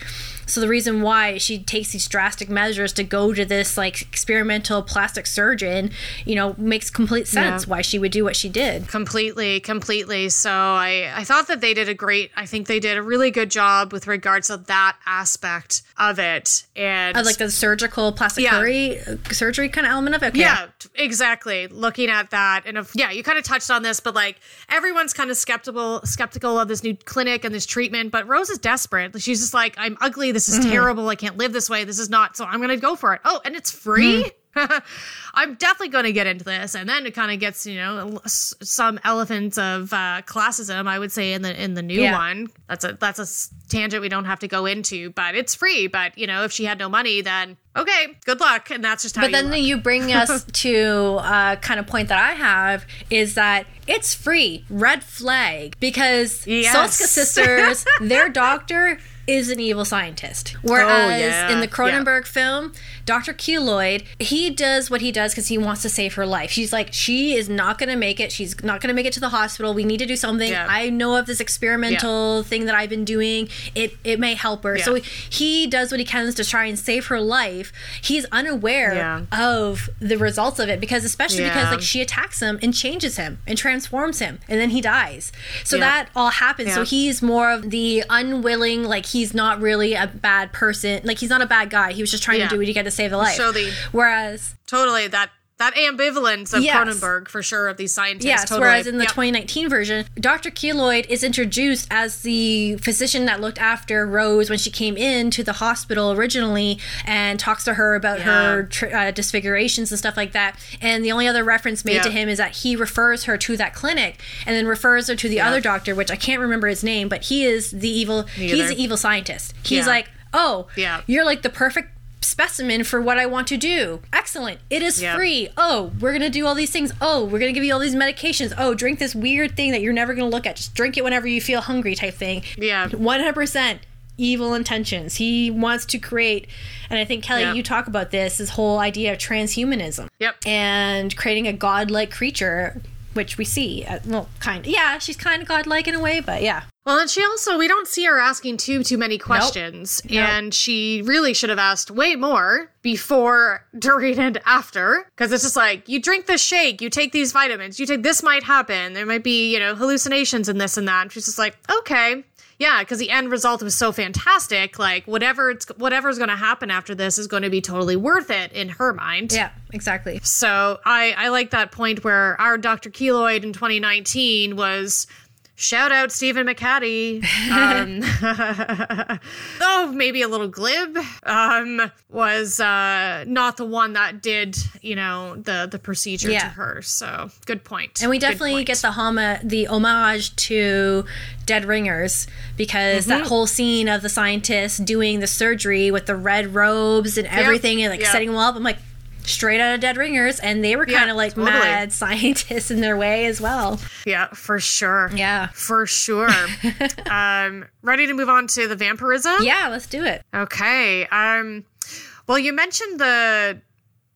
So the reason why she takes these drastic measures to go to this like experimental plastic surgeon, you know, makes complete sense Yeah. why she would do what she did. completely completely so i i thought that they did a great i think they did a really good job with regards to that aspect of it and Uh, like the surgical plastic Yeah. surgery, surgery kind of element of it. Okay. Yeah, exactly. Looking at that, and if yeah, you kind of touched on this, but like everyone's kind of skeptical skeptical of this new clinic and this treatment. But Rose is desperate. She's just like, I'm ugly. This is Mhm. terrible. I can't live this way. This is not. So I'm gonna go for it. Oh, and it's free. I'm definitely going to get into this, and then it kind of gets you know some elephants of uh, classism. I would say in the in the new Yeah. one. That's a that's a tangent we don't have to go into, but it's free. But you know, if she had no money, then okay, good luck, and that's just how. But you then look. you bring us to a kind of point that I have is that it's free, red flag, because Yes. Soska sisters, their doctor is an evil scientist. Oh, Whereas Oh, yeah. in the Cronenberg film, Dr. Keloid, he does what he does because he wants to save her life. She's like, she is not going to make it. She's not going to make it to the hospital. We need to do something. Yeah. I know of this experimental thing that I've been doing. It it may help her. So he does what he can to try and save her life. He's unaware Yeah. of the results of it because especially because like she attacks him and changes him and transforms him and then he dies. So Yeah. that all happens. So he's more of the unwilling like he's not really a bad person. Like he's not a bad guy. He was just trying Yeah. to do what he could to save the life. So the- Whereas totally that that ambivalence of Yes. Cronenberg for sure of these scientists. Yes, totally. whereas in the Yep. 2019 version, Dr. Keloid is introduced as the physician that looked after Rose when she came in to the hospital originally and talks to her about her tr- uh, disfigurations and stuff like that. And the only other reference made Yeah. to him is that he refers her to that clinic and then refers her to the Yeah. other doctor, which I can't remember his name, but he is the evil. Me He's the evil scientist. He's Yeah. like, oh, Yeah. you're like the perfect specimen for what I want to do. Excellent. It is Yep. free. Oh, we're going to do all these things. Oh, we're going to give you all these medications. Oh, drink this weird thing that you're never going to look at. Just drink it whenever you feel hungry type thing. Yeah. 100% evil intentions. He wants to create and I think Kelly you talk about this this whole idea of transhumanism. Yep. And creating a godlike creature which we see. Uh, well, kind of. Yeah, she's kind of godlike in a way, but yeah. Well, and she also we don't see her asking too too many questions, Nope. and she really should have asked way more before, during, and after, because it's just like you drink this shake, you take these vitamins, you take this might happen, there might be you know hallucinations and this and that. And she's just like, okay, yeah, because the end result was so fantastic. Like whatever it's whatever's going to happen after this is going to be totally worth it in her mind. Yeah, exactly. So I I like that point where our Dr. Keloid in 2019 was shout out Stephen McHattie. Um, oh, maybe a little glib. Um, was uh, not the one that did you know the the procedure to her. So good point. And we definitely get the homa- the homage to Dead Ringers because that Mhm. whole scene of the scientists doing the surgery with the red robes and everything and like yep. setting them all up. I'm like straight out of Dead Ringers, and they were kind of like totally. mad scientists in their way as well. Yeah, for sure. Yeah, for sure. um, ready to move on to the vampirism? Yeah, let's do it. Okay. Um, well, you mentioned the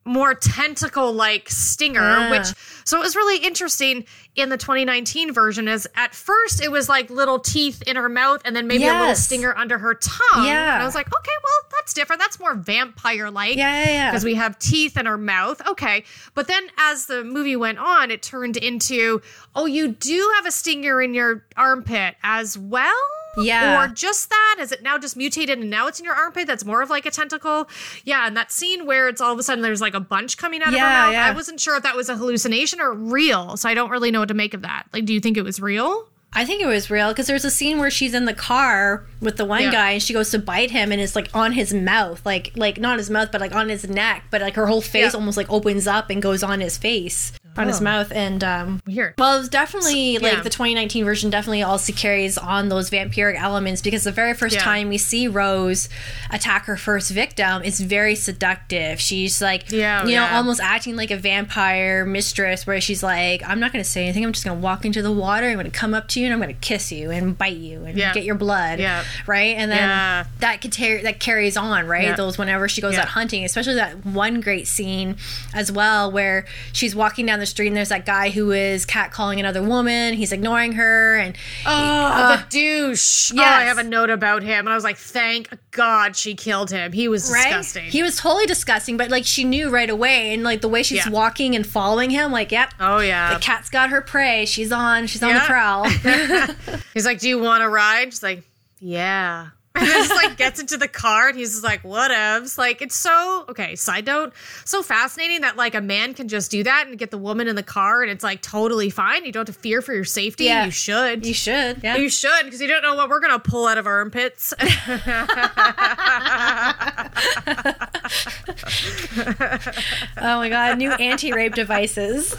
more tentacle like stinger, which so it was really interesting in the 2019 version. Is at first it was like little teeth in her mouth and then maybe a little stinger under her tongue. Yeah. and I was like, okay, well that's different. That's more vampire like. Yeah, yeah, yeah. Because we have teeth in her mouth. Okay, but then as the movie went on, it turned into, oh, you do have a stinger in your armpit as well. Yeah. Or just that? Is it now just mutated and now it's in your armpit? That's more of like a tentacle. Yeah. And that scene where it's all of a sudden there's like a bunch coming out of her mouth. yeah. I wasn't sure if that was a hallucination or real. So I don't really know what to make of that. Like, do you think it was real? I think it was real because there's a scene where she's in the car with the one Yeah. guy and she goes to bite him and it's like on his mouth, like like not his mouth, but like on his neck, but like her whole face Yeah. almost like opens up and goes on his face, on his Oh. mouth, and um, Weird. Well, it was definitely So- like the 2019 version definitely also carries on those vampiric elements because the very first Yeah. time we see Rose attack her first victim is very seductive. She's like, Yeah, you know, almost acting like a vampire mistress, where she's like, I'm not going to say anything. I'm just going to walk into the water. I'm going to come up to you and I'm going to kiss you and bite you and Yeah. get your blood. Yeah. Right. And then Yeah. that could tear, that carries on, right? Those whenever she goes out hunting, especially that one great scene as well where she's walking down the street and there's that guy who is catcalling another woman. He's ignoring her and Oh, uh, the douche. Oh. I have a note about him. And I was like, thank God she killed him. He was right? disgusting. He was totally disgusting, but like she knew right away, and like the way she's walking and following him, like, yep. Oh, yeah. the cat's got her prey. She's on. She's on the prowl. He's like, "Do you want to ride?" She's like, "Yeah." And then just like gets into the car and he's just like, whatevs. Like it's so okay, side note, so fascinating that like a man can just do that and get the woman in the car and it's like totally fine. You don't have to fear for your safety. Yeah. You should. you should. Yeah. You should, because you don't know what we're gonna pull out of our armpits. oh my god, new anti-rape devices.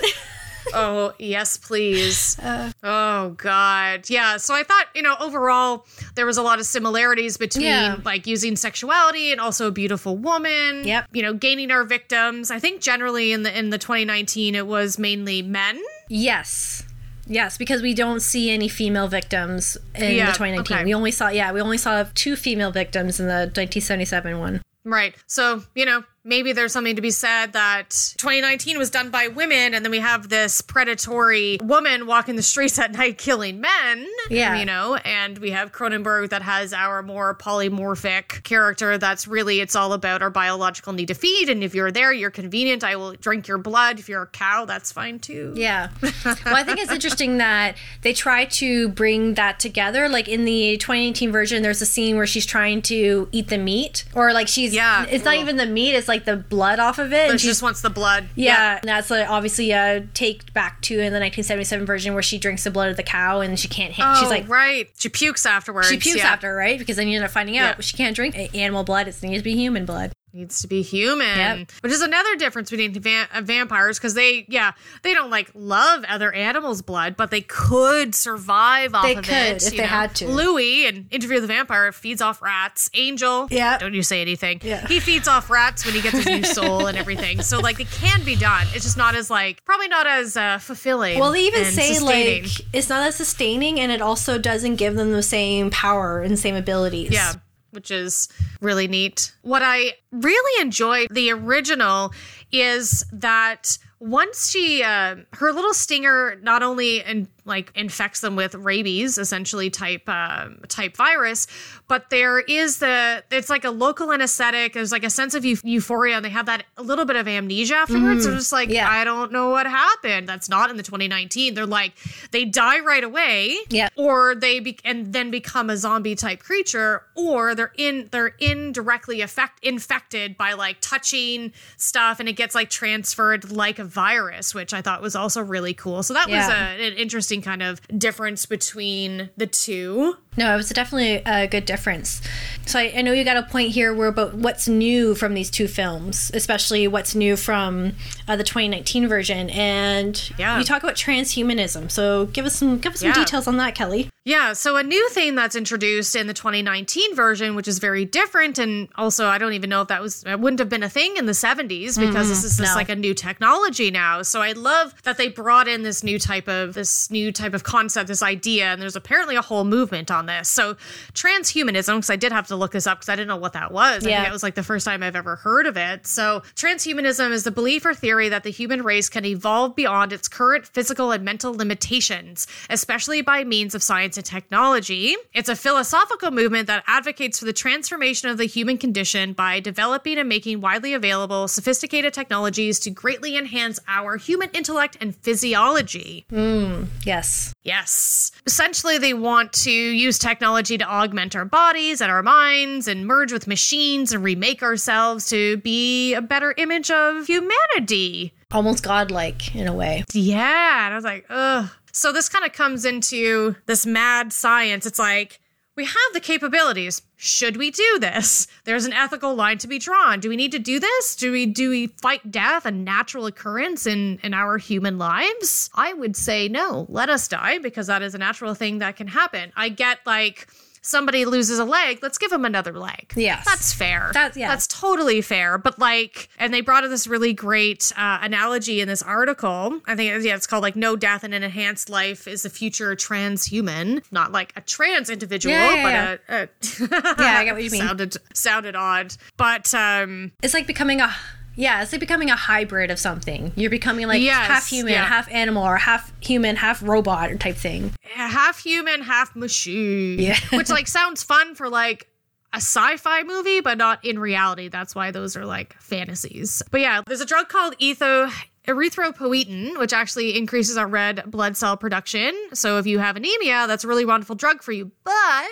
Oh, yes, please. Uh. oh, God. Yeah. So I thought, you know, overall, there was a lot of similarities between Yeah. like using sexuality and also a beautiful woman. Yep. You know, gaining our victims. I think generally in the in the 2019 it was mainly men. yes. Yes, because we don't see any female victims in Yeah, the 2019. okay. We only saw yeah, we only saw two female victims in the 1977 one. Right. So, you know, maybe there's something to be said that 2019 was done by women, and then we have this predatory woman walking the streets at night killing men. Yeah. You know, and we have Cronenberg that has our more polymorphic character that's really, it's all about our biological need to feed. And if you're there, you're convenient. I will drink your blood. If you're a cow, that's fine too. Yeah. well, I think it's interesting that they try to bring that together. Like in the 2018 version, there's a scene where she's trying to eat the meat, or like she's Yeah, It's not even the meat; it's like the blood off of it. And she just wants the blood. yeah, and that's like obviously a take back to in the 1977 version where she drinks the blood of the cow and she can't. hit Oh, she's like right. She pukes afterwards. she pukes yeah. after, right? Because then you end up finding out Yeah. she can't drink animal blood; it needs to be human blood. Needs to be human Yep. which is another difference between va- uh, vampires because they yeah they don't like love other animals blood but they could survive off They of could it if you they know? had to. louis in interview the vampire feeds off rats angel Yeah. don't you say anything Yeah. he feeds off rats when he gets his new soul and everything so like it can be done it's just not as like probably not as uh, fulfilling Well, they even say sustaining. like it's not as sustaining, and it also doesn't give them the same power and same abilities. Yeah, which is really neat. What I really enjoyed the original is that once she uh, her little stinger not only in, like infects them with rabies essentially type um type virus. But there is the it's like a local anesthetic. There's like a sense of eu- euphoria and they have that a little bit of amnesia afterwards. So Mhm. just like Yeah. i don't know what happened. That's not in the 2019 they're like they die right away Yeah. or they be- and then become a zombie type creature or they're in they're indirectly affect infected by like touching stuff and it gets like transferred like a virus which i thought was also really cool. So that was a, an interesting kind of difference between the two No, it was definitely a good difference. So I, I know you got a point here where about what's new from these two films, especially what's new from uh, the 2019 version, and Yeah. you talk about transhumanism. So give us some give us some Yeah. details on that, Kelly. Yeah, so a new thing that's introduced in the 2019 version, which is very different, and also I don't even know if that was it wouldn't have been a thing in the 70s because this is just no. like a new technology now. So I love that they brought in this new type of this new type of concept, this idea, and there's apparently a whole movement on this. So transhumanism, because I did have to look this up because I didn't know what that was. I Yeah. think it was like the first time I've ever heard of it. So transhumanism is the belief or theory that the human race can evolve beyond its current physical and mental limitations, especially by means of science and technology. It's a philosophical movement that advocates for the transformation of the human condition by developing and making widely available sophisticated technologies to greatly enhance our human intellect and physiology. Mm, yes. Yes. Essentially, they want to use technology to augment our bodies and our minds and merge with machines and remake ourselves to be a better image of humanity. Almost godlike in a way. Yeah. And I was like, ugh. So this kind of comes into this mad science. It's like, we have the capabilities. Should we do this? There's an ethical line to be drawn. Do we need to do this? Do we do we fight death, a natural occurrence in in our human lives? I would say no. Let us die because that is a natural thing that can happen. I get like somebody loses a leg, let's give them another leg. Yes. That's fair. That- yeah. That's totally fair. But like, and they brought up this really great uh, analogy in this article. I think, yeah, it's called like no death in an enhanced life is the future transhuman. Not like a trans individual, Yeah, yeah, but a, a Yeah, I get what you mean. Sounded, sounded odd. But um, It's like becoming a yeah, it's like becoming a hybrid of something. You're becoming like Yes, half human, yeah. half animal, or half human, half robot type thing. half human, half machine. Yeah. Which like sounds fun for like a sci-fi movie, but not in reality. That's why those are like fantasies. But yeah, there's a drug called etho erythropoietin, which actually increases our red blood cell production. So if you have anemia, that's a really wonderful drug for you. But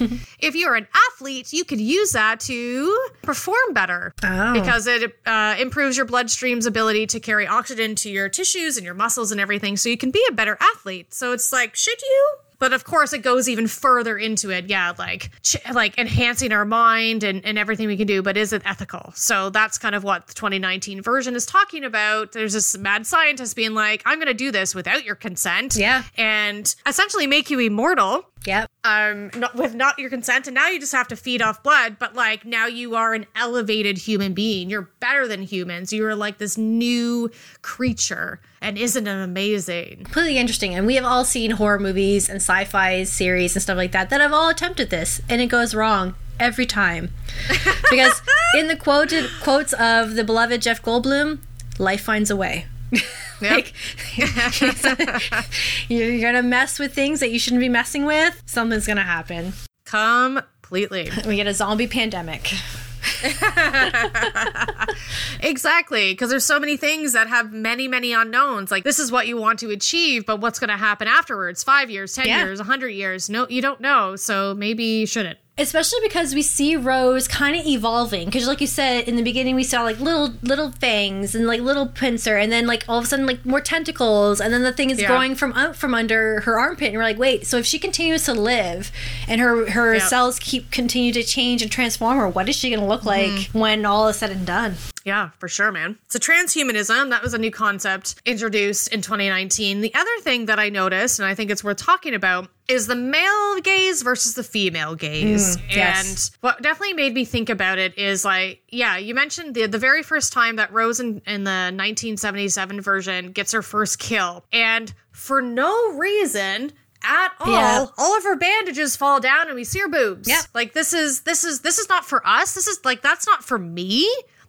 if you're an athlete, you could use that to perform better Oh. because it uh, improves your bloodstream's ability to carry oxygen to your tissues and your muscles and everything. So you can be a better athlete. So it's like, should you? But of course, it goes even further into it. Yeah, like ch- like enhancing our mind and, and everything we can do. But is it ethical? So that's kind of what the 2019 version is talking about. There's this mad scientist being like, I'm going to do this without your consent. Yeah. and essentially make you immortal Yep. um not, with not your consent and now you just have to feed off blood but like now you are an elevated human being you're better than humans you're like this new creature and isn't it amazing Completely interesting. And we have all seen horror movies and sci-fi series and stuff like that that have all attempted this, and it goes wrong every time. because in the quoted quotes of the beloved Jeff Goldblum, life finds a way. like you're gonna mess with things that you shouldn't be messing with, something's gonna happen. completely We get a zombie pandemic. exactly because there's so many things that have many many unknowns like this is what you want to achieve but what's going to happen afterwards five years ten Yeah. years a hundred years no you don't know so maybe you shouldn't especially because we see Rose kind of evolving. Because, like you said in the beginning, we saw like little little fangs and like little pincer, and then like all of a sudden like more tentacles, and then the thing is Yeah. growing from out from under her armpit, and we're like, wait, so if she continues to live and her her Yeah. cells keep continue to change and transform her, what is she going to look like Mm-hmm. when all is said and done? Yeah, for sure, man. So transhumanism, that was a new concept introduced in 2019. The other thing that I noticed, and I think it's worth talking about, is the male gaze versus the female gaze. Mm, yes. And what definitely made me think about it is like, yeah, you mentioned the the very first time that Rose in, in the 1977 version gets her first kill. And for no reason at all, Yeah. all of her bandages fall down and we see her boobs. Yep. Like this is this is this is not for us. This is like that's not for me.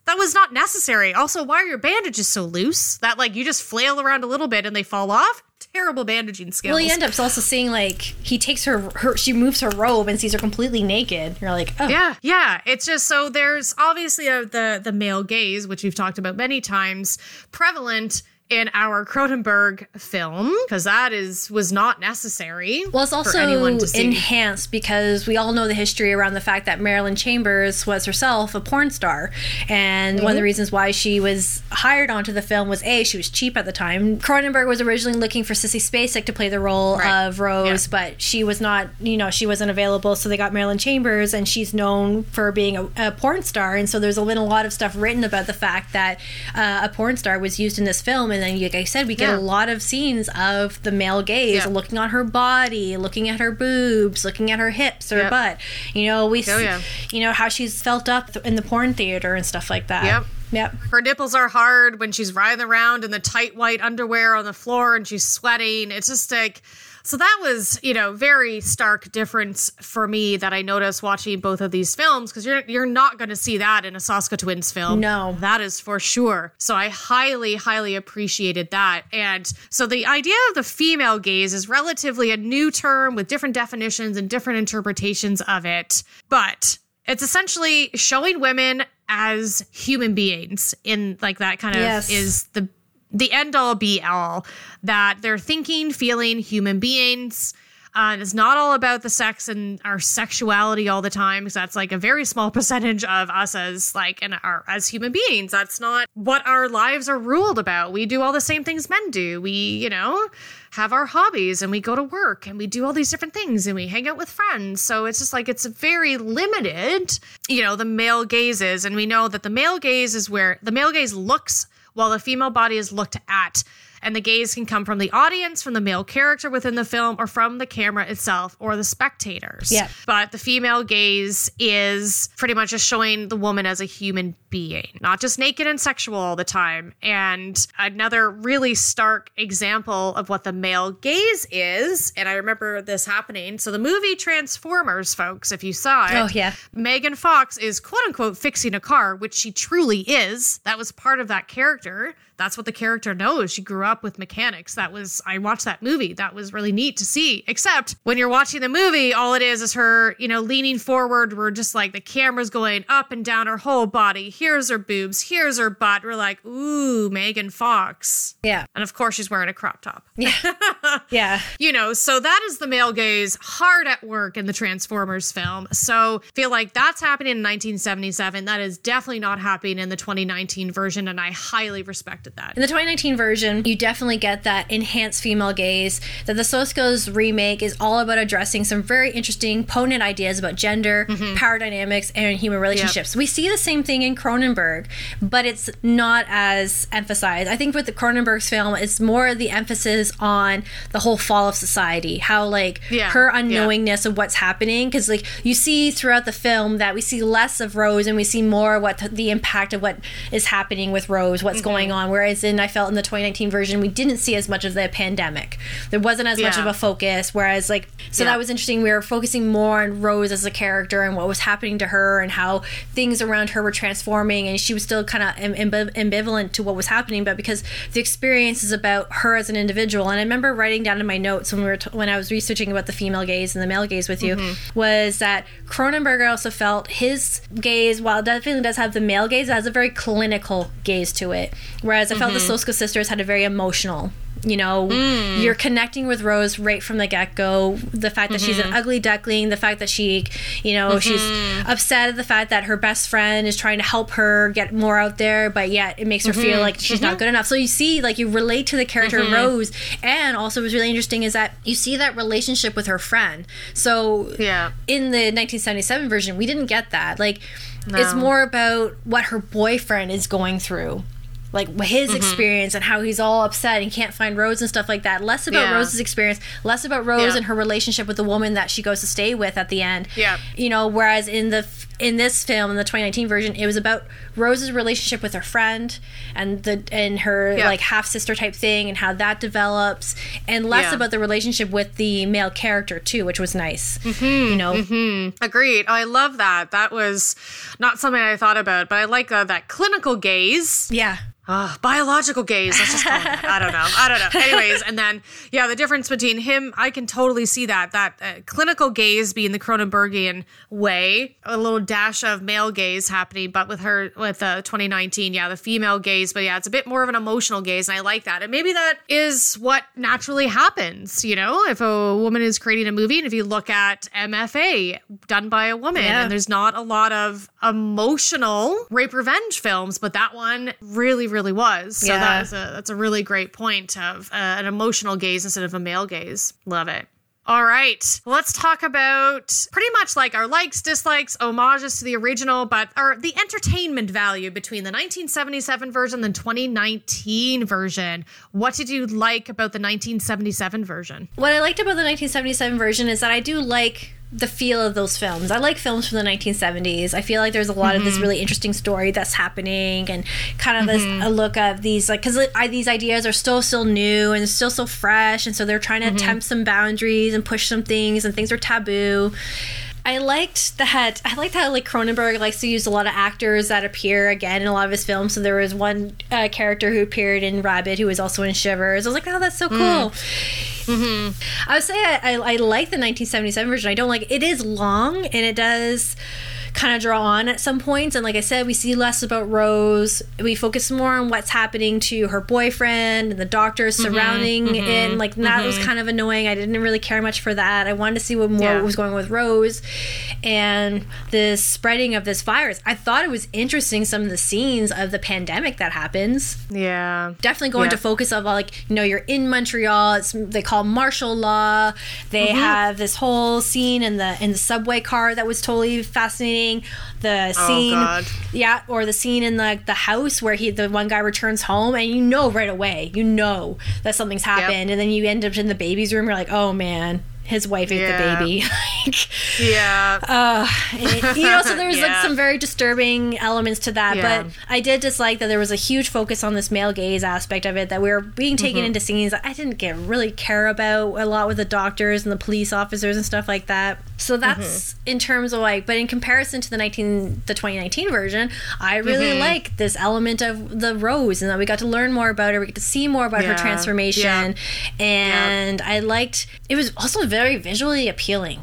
That was not necessary. Also, why are your bandages so loose? That like you just flail around a little bit and they fall off? Terrible bandaging skills. Well, you end up also seeing like he takes her her she moves her robe and sees her completely naked. You're like, oh Yeah, yeah. It's just so there's obviously a, the the male gaze, which we've talked about many times, prevalent in our Cronenberg film because that is was not necessary. Well, it's also anyone to see. enhanced because we all know the history around the fact that Marilyn Chambers was herself a porn star. And one of the Mhm. reasons why she was hired onto the film was A, she was cheap at the time. Cronenberg was originally looking for Sissy Spacek to play the role Right. of Rose, but she was not, you know, she wasn't available. So they got Marilyn Chambers, and she's known for being a, a porn star. And so there's been a lot of stuff written about the fact that uh, a porn star was used in this film. And and then like I said, we get Yeah. a lot of scenes of the male gaze Yeah. looking on her body, looking at her boobs, looking at her hips, her Yep. butt. You know, we Oh, see, yeah. you know how she's felt up in the porn theater and stuff like that. Yep. Yep. Her nipples are hard when she's writhing around in the tight white underwear on the floor and she's sweating. It's just like so that was, you know, very stark difference for me that I noticed watching both of these films because you're you're not going to see that in a Soska Twins film. No. That is for sure. So I highly highly appreciated that. And so the idea of the female gaze is relatively a new term with different definitions and different interpretations of it. But it's essentially showing women as human beings in like that kind of Yes. is the the end all be all that they're thinking feeling human beings uh, it's not all about the sex and our sexuality all the time because that's like a very small percentage of us as like and our as human beings that's not what our lives are ruled about we do all the same things men do we you know have our hobbies and we go to work and we do all these different things and we hang out with friends. So it's just like it's very limited, you know, the male gaze is. And we know that the male gaze is where the male gaze looks while the female body is looked at. And the gaze can come from the audience, from the male character within the film, or from the camera itself or the spectators. Yeah. But the female gaze is pretty much just showing the woman as a human being, not just naked and sexual all the time. And another really stark example of what the male gaze is, and I remember this happening. So the movie Transformers, folks, if you saw it, Oh, yeah. Megan Fox is quote unquote fixing a car, which she truly is. That was part of that character. That's what the character knows. She grew up with mechanics. That was, I watched that movie. That was really neat to see. Except when you're watching the movie, all it is is her, you know, leaning forward. We're just like the camera's going up and down her whole body. Here's her boobs. Here's her butt. We're like, ooh, Megan Fox. Yeah. And of course, she's wearing a crop top. Yeah. yeah. You know, so that is the male gaze hard at work in the Transformers film. So feel like that's happening in 1977. That is definitely not happening in the 2019 version, and I highly that. In the 2019 version, you definitely get that enhanced female gaze. That the Soskas remake is all about addressing some very interesting, potent ideas about gender, mm-hmm. power dynamics, and human relationships. We see the same thing in Cronenberg, but it's not as emphasized. I think with the Cronenberg's film, it's more the emphasis on the whole fall of society, how like Yeah, her yeah. unknowingness of what's happening. Because like you see throughout the film that we see less of Rose and we see more what the, the impact of what is happening with Rose, what's mm-hmm. going on. Whereas in I felt in the 2019 version, we didn't see as much of the pandemic. There wasn't as much of a focus. Whereas like so Yeah. that was interesting. We were focusing more on Rose as a character and what was happening to her and how things around her were transforming, and she was still kind of ambiv- ambivalent to what was happening. But because the experience is about her as an individual, and I remember writing down in my notes when we were t- when I was researching about the female gaze and the male gaze with you mm-hmm. was that Cronenberg also felt his gaze, while definitely does have the male gaze, it has a very clinical gaze to it. Whereas I felt the mm-hmm. Soska sisters had a very emotional. You know, mm. you're connecting with Rose right from the get go. The fact that she's an mm-hmm. ugly duckling, the fact that she, you know, she's mm-hmm. upset at the fact that her best friend is trying to help her get more out there, but yet it makes her feel like she's not good enough. So you see, like, you relate to the character Rose. And also, what's really interesting is that you see that relationship with her friend. So Yeah. in the 1977 version, we didn't get that. Like, it's more about what her boyfriend is going through. Like his mm-hmm. experience and how he's all upset and can't find Rose and stuff like that. Less about Yeah. Rose's experience, less about Rose Yeah. and her relationship with the woman that she goes to stay with at the end. Yeah. You know, whereas in the in this film, in the 2019 version, it was about Rose's relationship with her friend and the and her Yeah. like half sister type thing and how that develops, and less Yeah. about the relationship with the male character too, which was nice. You know, Agreed. I love that. That was not something I thought about, but I like uh, that clinical gaze. yeah. Uh, biological gaze. Let's just call it. I don't know. I don't know. Anyways, and then yeah, the difference between him, I can totally see that that uh, clinical gaze being the Cronenbergian way, a little dash of male gaze happening, but with her with uh, 2019, yeah, the female gaze. But yeah, it's a bit more of an emotional gaze, and I like that. And maybe that is what naturally happens. You know, if a woman is creating a movie, and if you look at MFA done by a woman, Yeah. and there's not a lot of emotional rape revenge films, but that one really, really was. So Yeah. that's a that's a really great point of uh, an emotional gaze instead of a male gaze. Love it. All right. Let's talk about pretty much like our likes, dislikes, homages to the original, but the entertainment value between the 1977 version and the 2019 version. What did you like about the 1977 version? What I liked about the 1977 version is that I do like the feel of those films. I like films from the 1970s. I feel like there's a lot of this Mhm. really interesting story that's happening and kind of this Mhm. a look of these like cuz these ideas are still still new and still so fresh and so they're trying to Mhm. attempt some boundaries and push some things and things are taboo. I liked that. I liked how like Cronenberg likes to use a lot of actors that appear again in a lot of his films. So there was one uh, character who appeared in Rabid who was also in Shivers. I was like, oh, that's so cool. Mm-hmm. I would say I, I, I like the 1977 version. I don't like it is long and it does kind of draw on at some points. And like I said, we see less about Rose. We focus more on what's happening to her boyfriend and the doctors Mhm, surrounding it. mhm, And like that was mhm. kind of annoying. I didn't really care much for that. I wanted to see what more Yeah. was going on with Rose and the spreading of this virus. I thought it was interesting some of the scenes of the pandemic that happens Yeah. definitely going Yeah. into focus of like you know you're in Montreal. It's they call martial law. They Mhm. have this whole scene in the in the subway car that was totally fascinating. The Oh, scene, God. yeah, or the scene in the the house where he the one guy returns home and you know right away you know that something's happened, and then you end up in the baby's room. You're like, oh man. His wife ate Yeah. the baby. like, Yeah. Uh, it- you know, so there's like Yeah. some very disturbing elements to that. Yeah. But I did dislike that there was a huge focus on this male gaze aspect of it, that we were being taken Mhm. into scenes that I didn't get really care about a lot with the doctors and the police officers and stuff like that. So that's Mm-hmm. in terms of like, but in comparison to the 19, the 2019 version, I really Mhm. like this element of the Rose and that we got to learn more about her. We get to see more about her transformation. And I liked, it was also very visually appealing.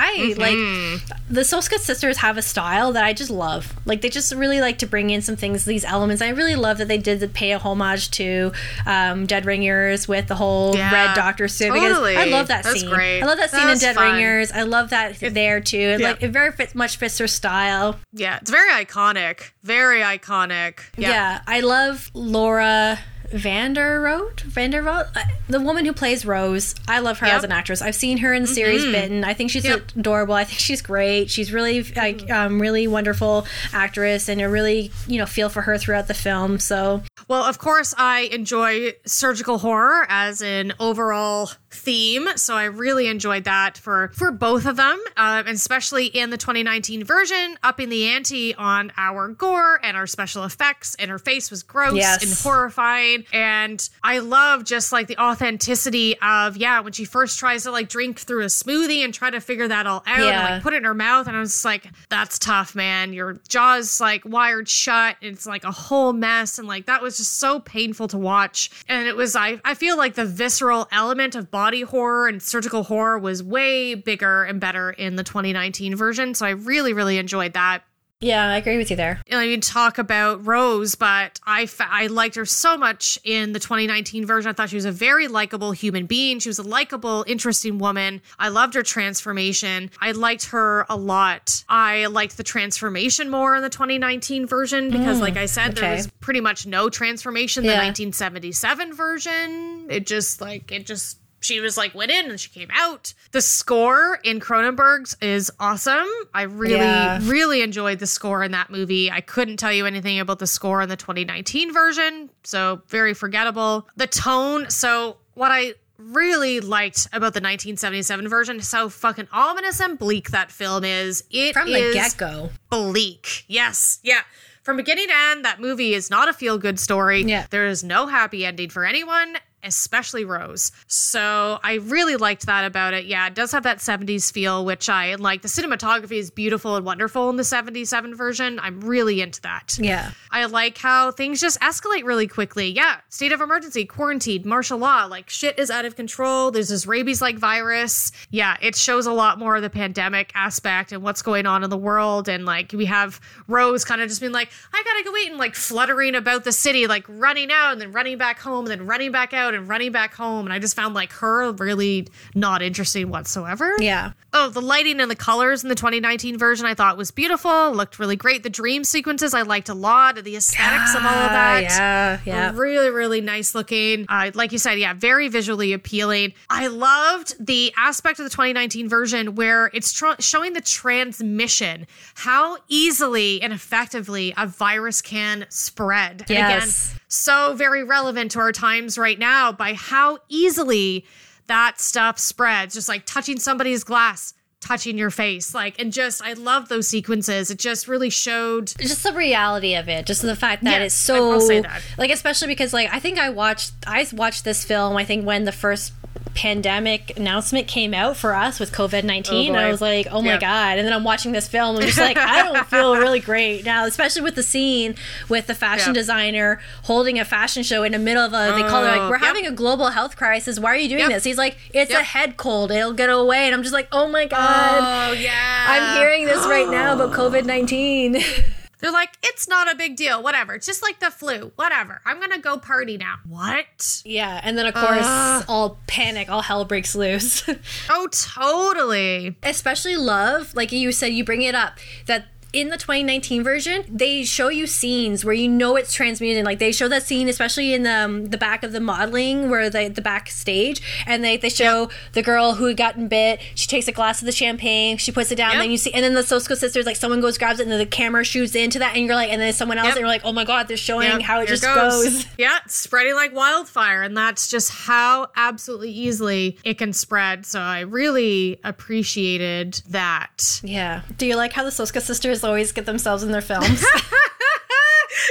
I Mhm. like the Soska sisters have a style that I just love. Like they just really like to bring in some things, these elements. I really love that they did pay a homage to um, Dead Ringers with the whole Yeah, Red Doctor suit. totally. Because I love that That's scene. great. I love that scene in Dead fun. Ringers. I love that there too. It, Yeah. Like it very fits, much fits her style. Yeah, it's very iconic. Very iconic. Yeah. I love Laura Vanderroot. Vandervoort, Uh, the woman who plays Rose. I love her Yep. as an actress. I've seen her in the series Mhm. Bitten. I think she's Yep. adorable. I think she's great. She's really like um, really wonderful actress, and a really you know feel for her throughout the film. So Well, of course, I enjoy surgical horror as an overall theme, so I really enjoyed that for for both of them, um, and especially in the 2019 version, upping the ante on our gore and our special effects. And her face was gross Yes. and horrifying, and I love just like the authenticity of yeah when she first tries to like drink through a smoothie and try to figure that all out and like put it in her mouth, and I was just like, that's tough, man. Your jaw's like wired shut. It's like a whole mess, and like that was just so painful to watch. And it was I I feel like the visceral element of body horror and surgical horror was way bigger and better in the 2019 version. So I really really enjoyed that. yeah, I agree with you there. You know, you talk about Rose, but I fa- I liked her so much in the 2019 version. I thought she was a very likable human being. She was a likable, interesting woman. I loved her transformation. I liked her a lot. I liked the transformation more in the 2019 version because, Mm, like I said, there was pretty much no transformation in Yeah. the 1977 version. It just like it just she was like went in and she came out. The score in Cronenberg's is awesome. I really, Yeah. really enjoyed the score in that movie. I couldn't tell you anything about the score in the 2019 version, so very forgettable. The tone, so what I really liked about the 1977 version is how fucking ominous and bleak that film is. It From the get-go. bleak. Yes, yeah. From beginning to end, that movie is not a feel good story. Yeah. There is no happy ending for anyone, especially Rose. So I really liked that about it. Yeah, it does have that 70s feel, which I like. The cinematography is beautiful and wonderful in the 77 version. I'm really into that. Yeah. I like how things just escalate really quickly. Yeah, state of emergency, quarantined, martial law, like shit is out of control. There's this rabies like virus. Yeah, it shows a lot more of the pandemic aspect and what's going on in the world. And like we have Rose kind of just being like, I gotta go eat and like fluttering about the city, like running out and then running back home and then running back out. Out and running back home. And I just found like her really not interesting whatsoever. Yeah. Oh, the lighting and the colors in the 2019 version I thought was beautiful. Looked really great. The dream sequences I liked a lot. The aesthetics of all of that. Yeah, yeah. Really, really nice looking. Uh, like you said, yeah, very visually appealing. I loved the aspect of the 2019 version where it's tr- showing the transmission, how easily and effectively a virus can spread. And Yes. again, so very relevant to our times right now by how easily that stuff spreads. Just like touching somebody's glass, touching your face. Like, and just, I love those sequences. It just really showed. just the reality of it just the fact that Yes, it's so I will say that. like especially because like i think i watched i watched this film i think when the first pandemic announcement came out for us with covid-19 Oh, i was like oh my Yeah. god and then i'm watching this film and i'm just like i don't feel really great now especially with the scene with the fashion Yeah. designer holding a fashion show in the middle of a they call it like Oh, we're yep. having a global health crisis why are you doing Yep. this he's like it's a head cold it'll get away and i'm just like oh my god Oh, yeah. i'm hearing this right now about covid-19 They're like, it's not a big deal. Whatever. It's just like the flu. Whatever. I'm going to go party now. What? Yeah, and then of course Uh. all panic, all hell breaks loose. Oh, totally. Especially love, like you said, you bring it up that in the 2019 version, they show you scenes where you know it's transmuted. Like they show that scene, especially in the um, the back of the modeling, where the the backstage, and they they show the girl who had gotten bit. She takes a glass of the champagne, she puts it down, and then you see, and then the Soska sisters, like someone goes grabs it, and then the camera shoots into that, and you're like, and then someone else, Yep. and you're like, oh my god, they're showing Yep, how it here just goes. Yeah, it's spreading like wildfire. And that's just how absolutely easily it can spread. So I really appreciated that. Yeah. Do you like how the Soska sisters always get themselves in their films?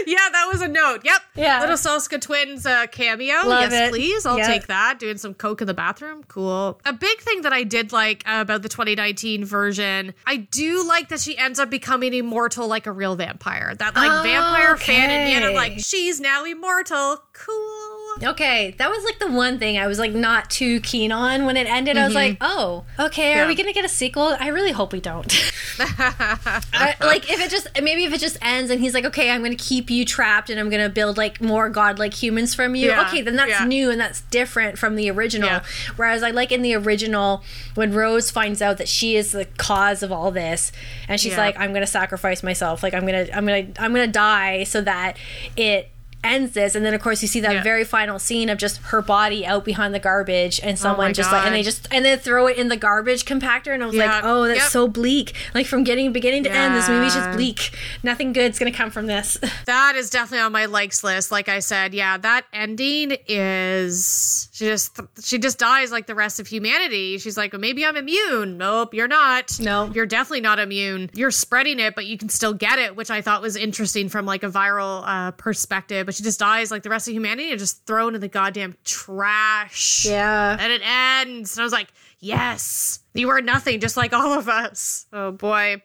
Yeah, that was a note. Yep. Yeah. Little Soska twins uh, cameo. Love yes, it. please. I'll Yeah. take that. Doing some coke in the bathroom. Cool. A big thing that I did like uh, about the 2019 version, I do like that she ends up becoming immortal like a real vampire. That like Oh, vampire fan in me. And I'm like, she's now immortal. Cool. Okay, that was like the one thing I was like not too keen on when it ended. I was Mhm. like, oh, okay, are Yeah. we gonna get a sequel? I really hope we don't. I, like if it just maybe if it just ends and he's like, okay, I'm gonna keep you trapped and I'm gonna build like more godlike humans from you. Yeah, Okay, then that's yeah. new and that's different from the original. Whereas I like in the original when Rose finds out that she is the cause of all this and she's like, I'm gonna sacrifice myself. Like I'm gonna I'm gonna I'm gonna die so that it ends this and then of course you see that Yeah. very final scene of just her body out behind the garbage and someone Oh just like and they just and then throw it in the garbage compactor and I was like oh that's Yep. so bleak like from getting beginning to end this movie's just bleak nothing good's gonna come from this That is definitely on my likes list. Like I said, yeah, that ending is she just she just dies like the rest of humanity. She's like, well, maybe I'm immune. Nope, you're not. No. you're definitely not immune. You're spreading it, but you can still get it, which I thought was interesting from like a viral uh, perspective. But she just dies like the rest of humanity and just thrown in the goddamn trash. Yeah. and it ends. And I was like, yes, you are nothing, just like all of us. Oh boy.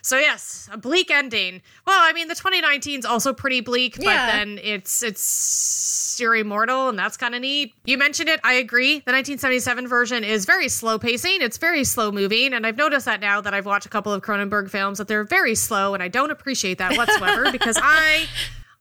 So yes, a bleak ending. Well, I mean, the 2019 is also pretty bleak, but Yeah. then it's it's you're immortal, and that's kind of neat. You mentioned it. I agree. The 1977 version is very slow pacing. It's very slow moving, and I've noticed that now that I've watched a couple of Cronenberg films that they're very slow, and I don't appreciate that whatsoever because I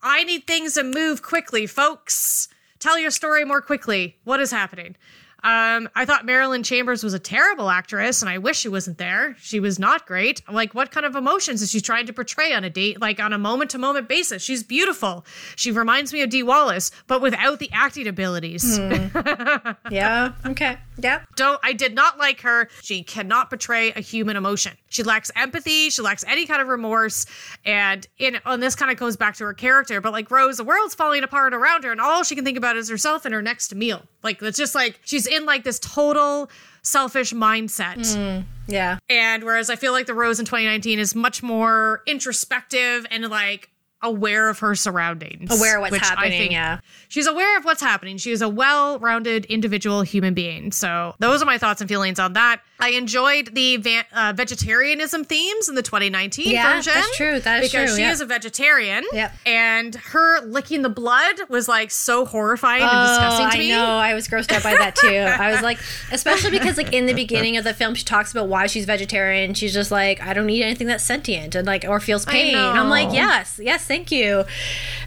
I need things to move quickly, folks. Tell your story more quickly. What is happening? Um, I thought Marilyn Chambers was a terrible actress, and I wish she wasn't there. She was not great. Like, what kind of emotions is she trying to portray on a date, like on a moment to moment basis? She's beautiful. She reminds me of Dee Wallace, but without the acting abilities. yeah okay yeah Don't I did not like her. She cannot portray a human emotion. She lacks empathy. She lacks any kind of remorse. And in and this kind of goes back to her character. But like Rose, the world's falling apart around her, and all she can think about is herself and her next meal. Like it's just like she's in like this total selfish mindset. Mm, yeah And whereas I feel like the Rose in 2019 is much more introspective and like aware of her surroundings. aware of what's happening yeah She's aware of what's happening. She is a well rounded individual human being. So, those are my thoughts and feelings on that. I enjoyed the uh, vegetarianism themes in the 2019 Yeah, version. that's true. That is true. because she yeah. is a vegetarian. Yep. And her licking the blood was like so horrifying and disgusting to Oh, I me. know. I was grossed out by that too. I was like, especially because like in the beginning of the film, she talks about why she's vegetarian. She's just like, I don't need anything that's sentient and like or feels I pain. And I'm like, yes, yes, thank you.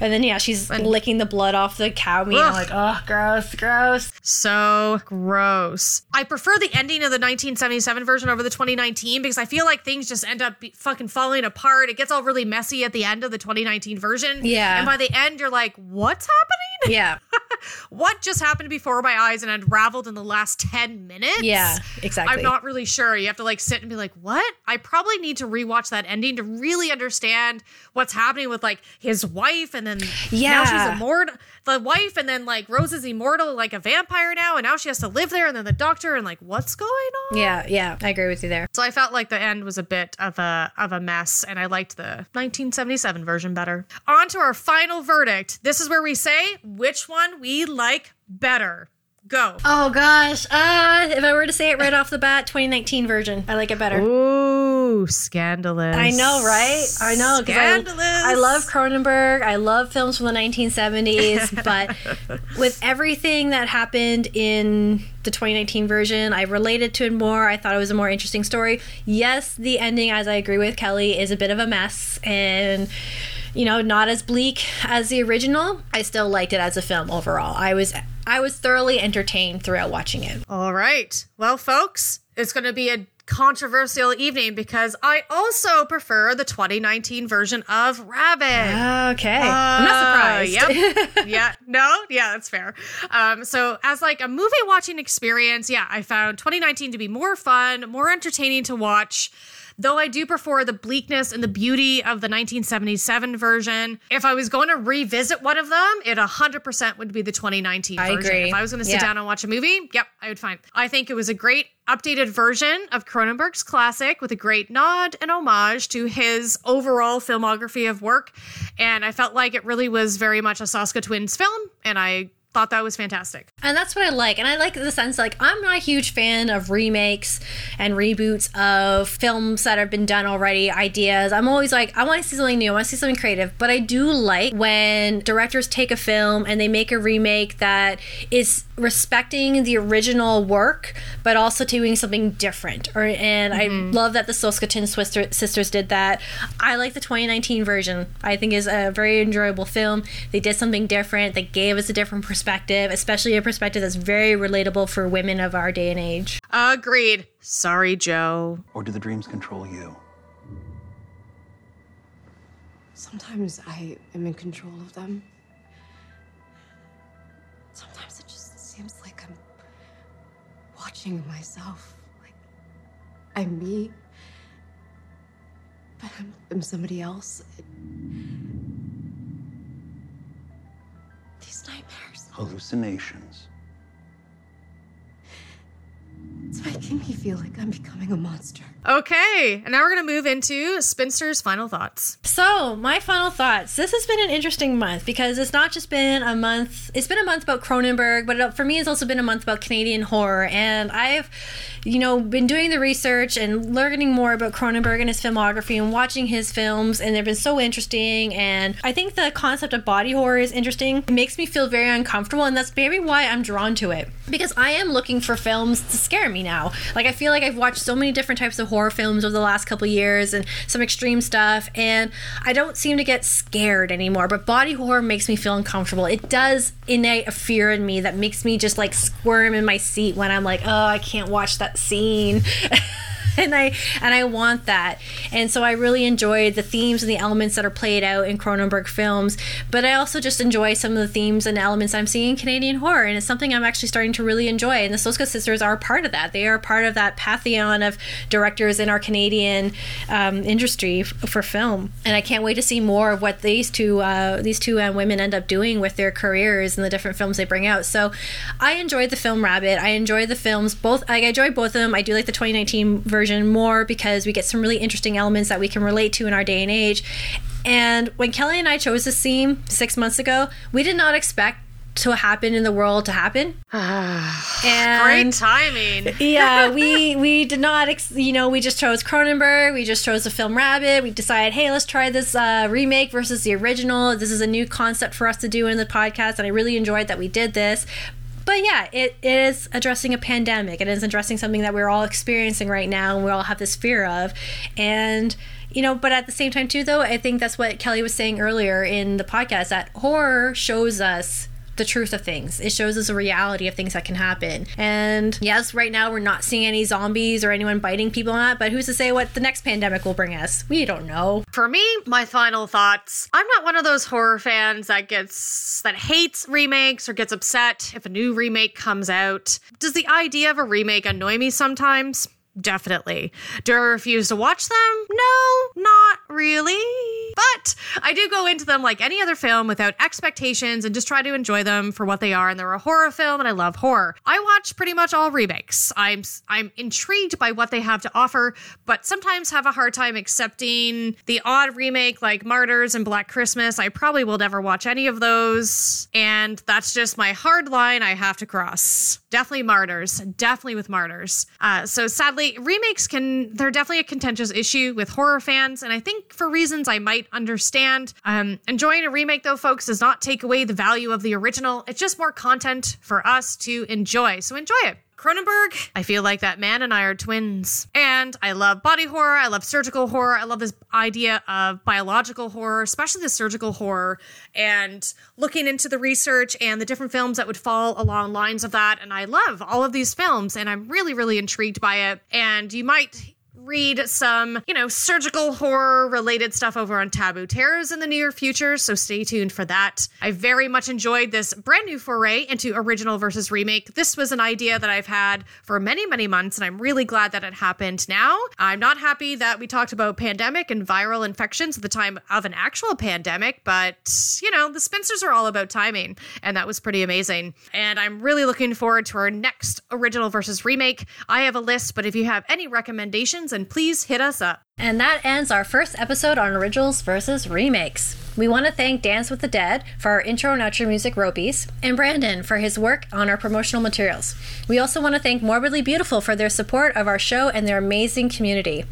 And then yeah, she's licking the blood off the cow meat. I'm like, oh, gross, gross. So gross. I prefer the ending of the 1977 version over the 2019 because I feel like things just end up be- fucking falling apart. It gets all really messy at the end of the 2019 version. Yeah. And by the end, you're like, what's happening? Yeah. what just happened before my eyes and unraveled in the last 10 minutes? Yeah, exactly. I'm not really sure. You have to like sit and be like, what? I probably need to rewatch that ending to really understand what's happening with like his wife and then now Yeah. she's immortal. The wife and then like Rose is immortal like a vampire now and now she has to live there and then the doctor and like what's going on? Yeah, yeah, I agree with you there. So I felt like the end was a bit of a of a mess, and I liked the 1977 version better. On to our final verdict. This is where we say which one we like better. Go. Oh gosh. Uh if I were to say it right off the bat, 2019 version. I like it better. Ooh, scandalous. I know, right? I know. 'cause I, Scandalous. I love Cronenberg. I love films from the 1970s. but with everything that happened in the 2019 version, I related to it more. I thought it was a more interesting story. Yes, the ending, as I agree with Kelly, is a bit of a mess and you know not as bleak as the original i still liked it as a film overall i was i was thoroughly entertained throughout watching it All right. Well, folks, it's going to be a controversial evening because I also prefer the 2019 version of Rabid. okay i'm not surprised Yep. yeah. No. Yeah, that's fair. Um, so as like a movie watching experience, yeah, I found 2019 to be more fun, more entertaining to watch. Though I do prefer the bleakness and the beauty of the 1977 version. If I was going to revisit one of them, it 100% would be the 2019 I version. agree. If I was going to sit Yeah. down and watch a movie, yep, I would find. I think it was a great updated version of Cronenberg's classic with a great nod and homage to his overall filmography of work. And I felt like it really was very much a Soska Twins film, and I thought that was fantastic. And that's what I like. And I like the sense like I'm not a huge fan of remakes and reboots of films that have been done already, ideas. I'm always like, I want to see something new, I want to see something creative. But I do like when directors take a film and they make a remake that is respecting the original work, but also doing something different. Or and I mm-hmm. love that the Soskatin Swister- sisters did that. I like the 2019 version. I think is a very enjoyable film. They did something different. They gave us a different perspective, especially a perspective that's very relatable for women of our day and age. Agreed. Sorry, Joe. Or do the dreams control you? Sometimes I am in control of them. Sometimes it just seems like I'm watching myself. Like I'm me, but I'm, I'm somebody else. These nightmares, Hallucinations. it's making me feel like I'm becoming a monster. Okay, and now we're going to move into Spinster's final thoughts. So, my final thoughts. This has been an interesting month because it's not just been a month, it's been a month about Cronenberg, but it, for me, it's also been a month about Canadian horror. And I've, you know, been doing the research and learning more about Cronenberg and his filmography and watching his films, and they've been so interesting. And I think the concept of body horror is interesting. It makes me feel very uncomfortable, and that's maybe why I'm drawn to it. Because I am looking for films to scare me now. Like, I feel like I've watched so many different types of horror films over the last couple years and some extreme stuff, and I don't seem to get scared anymore. But body horror makes me feel uncomfortable. It does innate a fear in me that makes me just like squirm in my seat when I'm like, oh, I can't watch that scene. and I and I want that. And so I really enjoy the themes and the elements that are played out in Cronenberg films, but I also just enjoy some of the themes and elements I'm seeing in Canadian horror, and it's something I'm actually starting to really enjoy. And the Soska sisters are part of that. They are part of that pantheon of directors in our Canadian um, industry f- for film, and I can't wait to see more of what these two uh, these two uh, women end up doing with their careers and the different films they bring out. So I enjoyed the film Rabid. I enjoyed the films both. I enjoyed both of them. I do like the 2019 version more because we get some really interesting elements that we can relate to in our day and age. And when Kelly and I chose this theme six months ago, we did not expect to happen in the world to happen. and Great timing. yeah, we we did not, ex- you know, we just chose Cronenberg. We just chose the film Rabid. We decided, hey, let's try this uh, remake versus the original. This is a new concept for us to do in the podcast, and I really enjoyed that we did this. But yeah, it is addressing a pandemic. It is addressing something that we're all experiencing right now and we all have this fear of. And you know, but at the same time too though, I think that's what Kelly was saying earlier in the podcast that horror shows us the truth of things. It shows us a reality of things that can happen. And yes, right now we're not seeing any zombies or anyone biting people on that, but who's to say what the next pandemic will bring us? We don't know. For me, my final thoughts. I'm not one of those horror fans that gets that hates remakes or gets upset if a new remake comes out. Does the idea of a remake annoy me sometimes? Definitely. Do I refuse to watch them? No, not really. But I do go into them like any other film without expectations and just try to enjoy them for what they are. And they're a horror film, and I love horror. I watch pretty much all remakes. I'm I'm intrigued by what they have to offer, but sometimes have a hard time accepting the odd remake like Martyrs and Black Christmas. I probably will never watch any of those, and that's just my hard line I have to cross. Definitely Martyrs. Definitely with Martyrs. Uh, so sadly, remakes can they're definitely a contentious issue with horror fans, and I think for reasons I might understand. Um, enjoying a remake, though, folks, does not take away the value of the original. It's just more content for us to enjoy. So enjoy it. Cronenberg, I feel like that man and I are twins. And I love body horror. I love surgical horror. I love this idea of biological horror, especially the surgical horror, and looking into the research and the different films that would fall along lines of that. And I love all of these films, and I'm really, really intrigued by it. And you might read some, you know, surgical horror related stuff over on Taboo Terrors in the near future, so stay tuned for that. I very much enjoyed this brand new foray into original versus remake. This was an idea that I've had for many, many months, and I'm really glad that it happened now. I'm not happy that we talked about pandemic and viral infections at the time of an actual pandemic, but, you know, the Spinsters are all about timing, and that was pretty amazing. And I'm really looking forward to our next original versus remake. I have a list, but if you have any recommendations, and please hit us up. And that ends our first episode on originals versus remakes. We want to thank Dance with the Dead for our intro and outro music, Ropies, and Brandon for his work on our promotional materials. We also want to thank Morbidly Beautiful for their support of our show and their amazing community.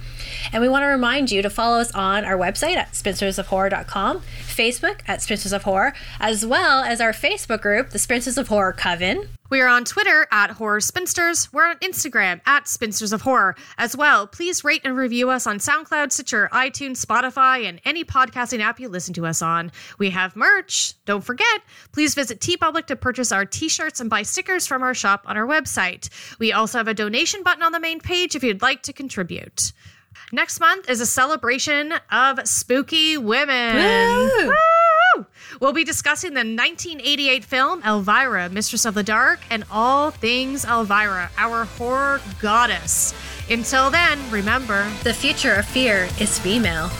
And we want to remind you to follow us on our website at spinstersofhorror.com, Facebook at Spinsters of Horror, as well as our Facebook group, the Spinsters of Horror Coven, we are on Twitter at Horror Spinsters. We're on Instagram at Spinsters of Horror. As well, please rate and review us on SoundCloud, Stitcher, iTunes, Spotify, and any podcasting app you listen to us on. We have merch. Don't forget, please visit TeePublic to purchase our t-shirts and buy stickers from our shop on our website. We also have a donation button on the main page if you'd like to contribute. Next month is a celebration of spooky women. Woo! Woo! We'll be discussing the 1988 film Elvira, Mistress of the Dark, and all things Elvira, our horror goddess. Until then, remember the future of fear is female.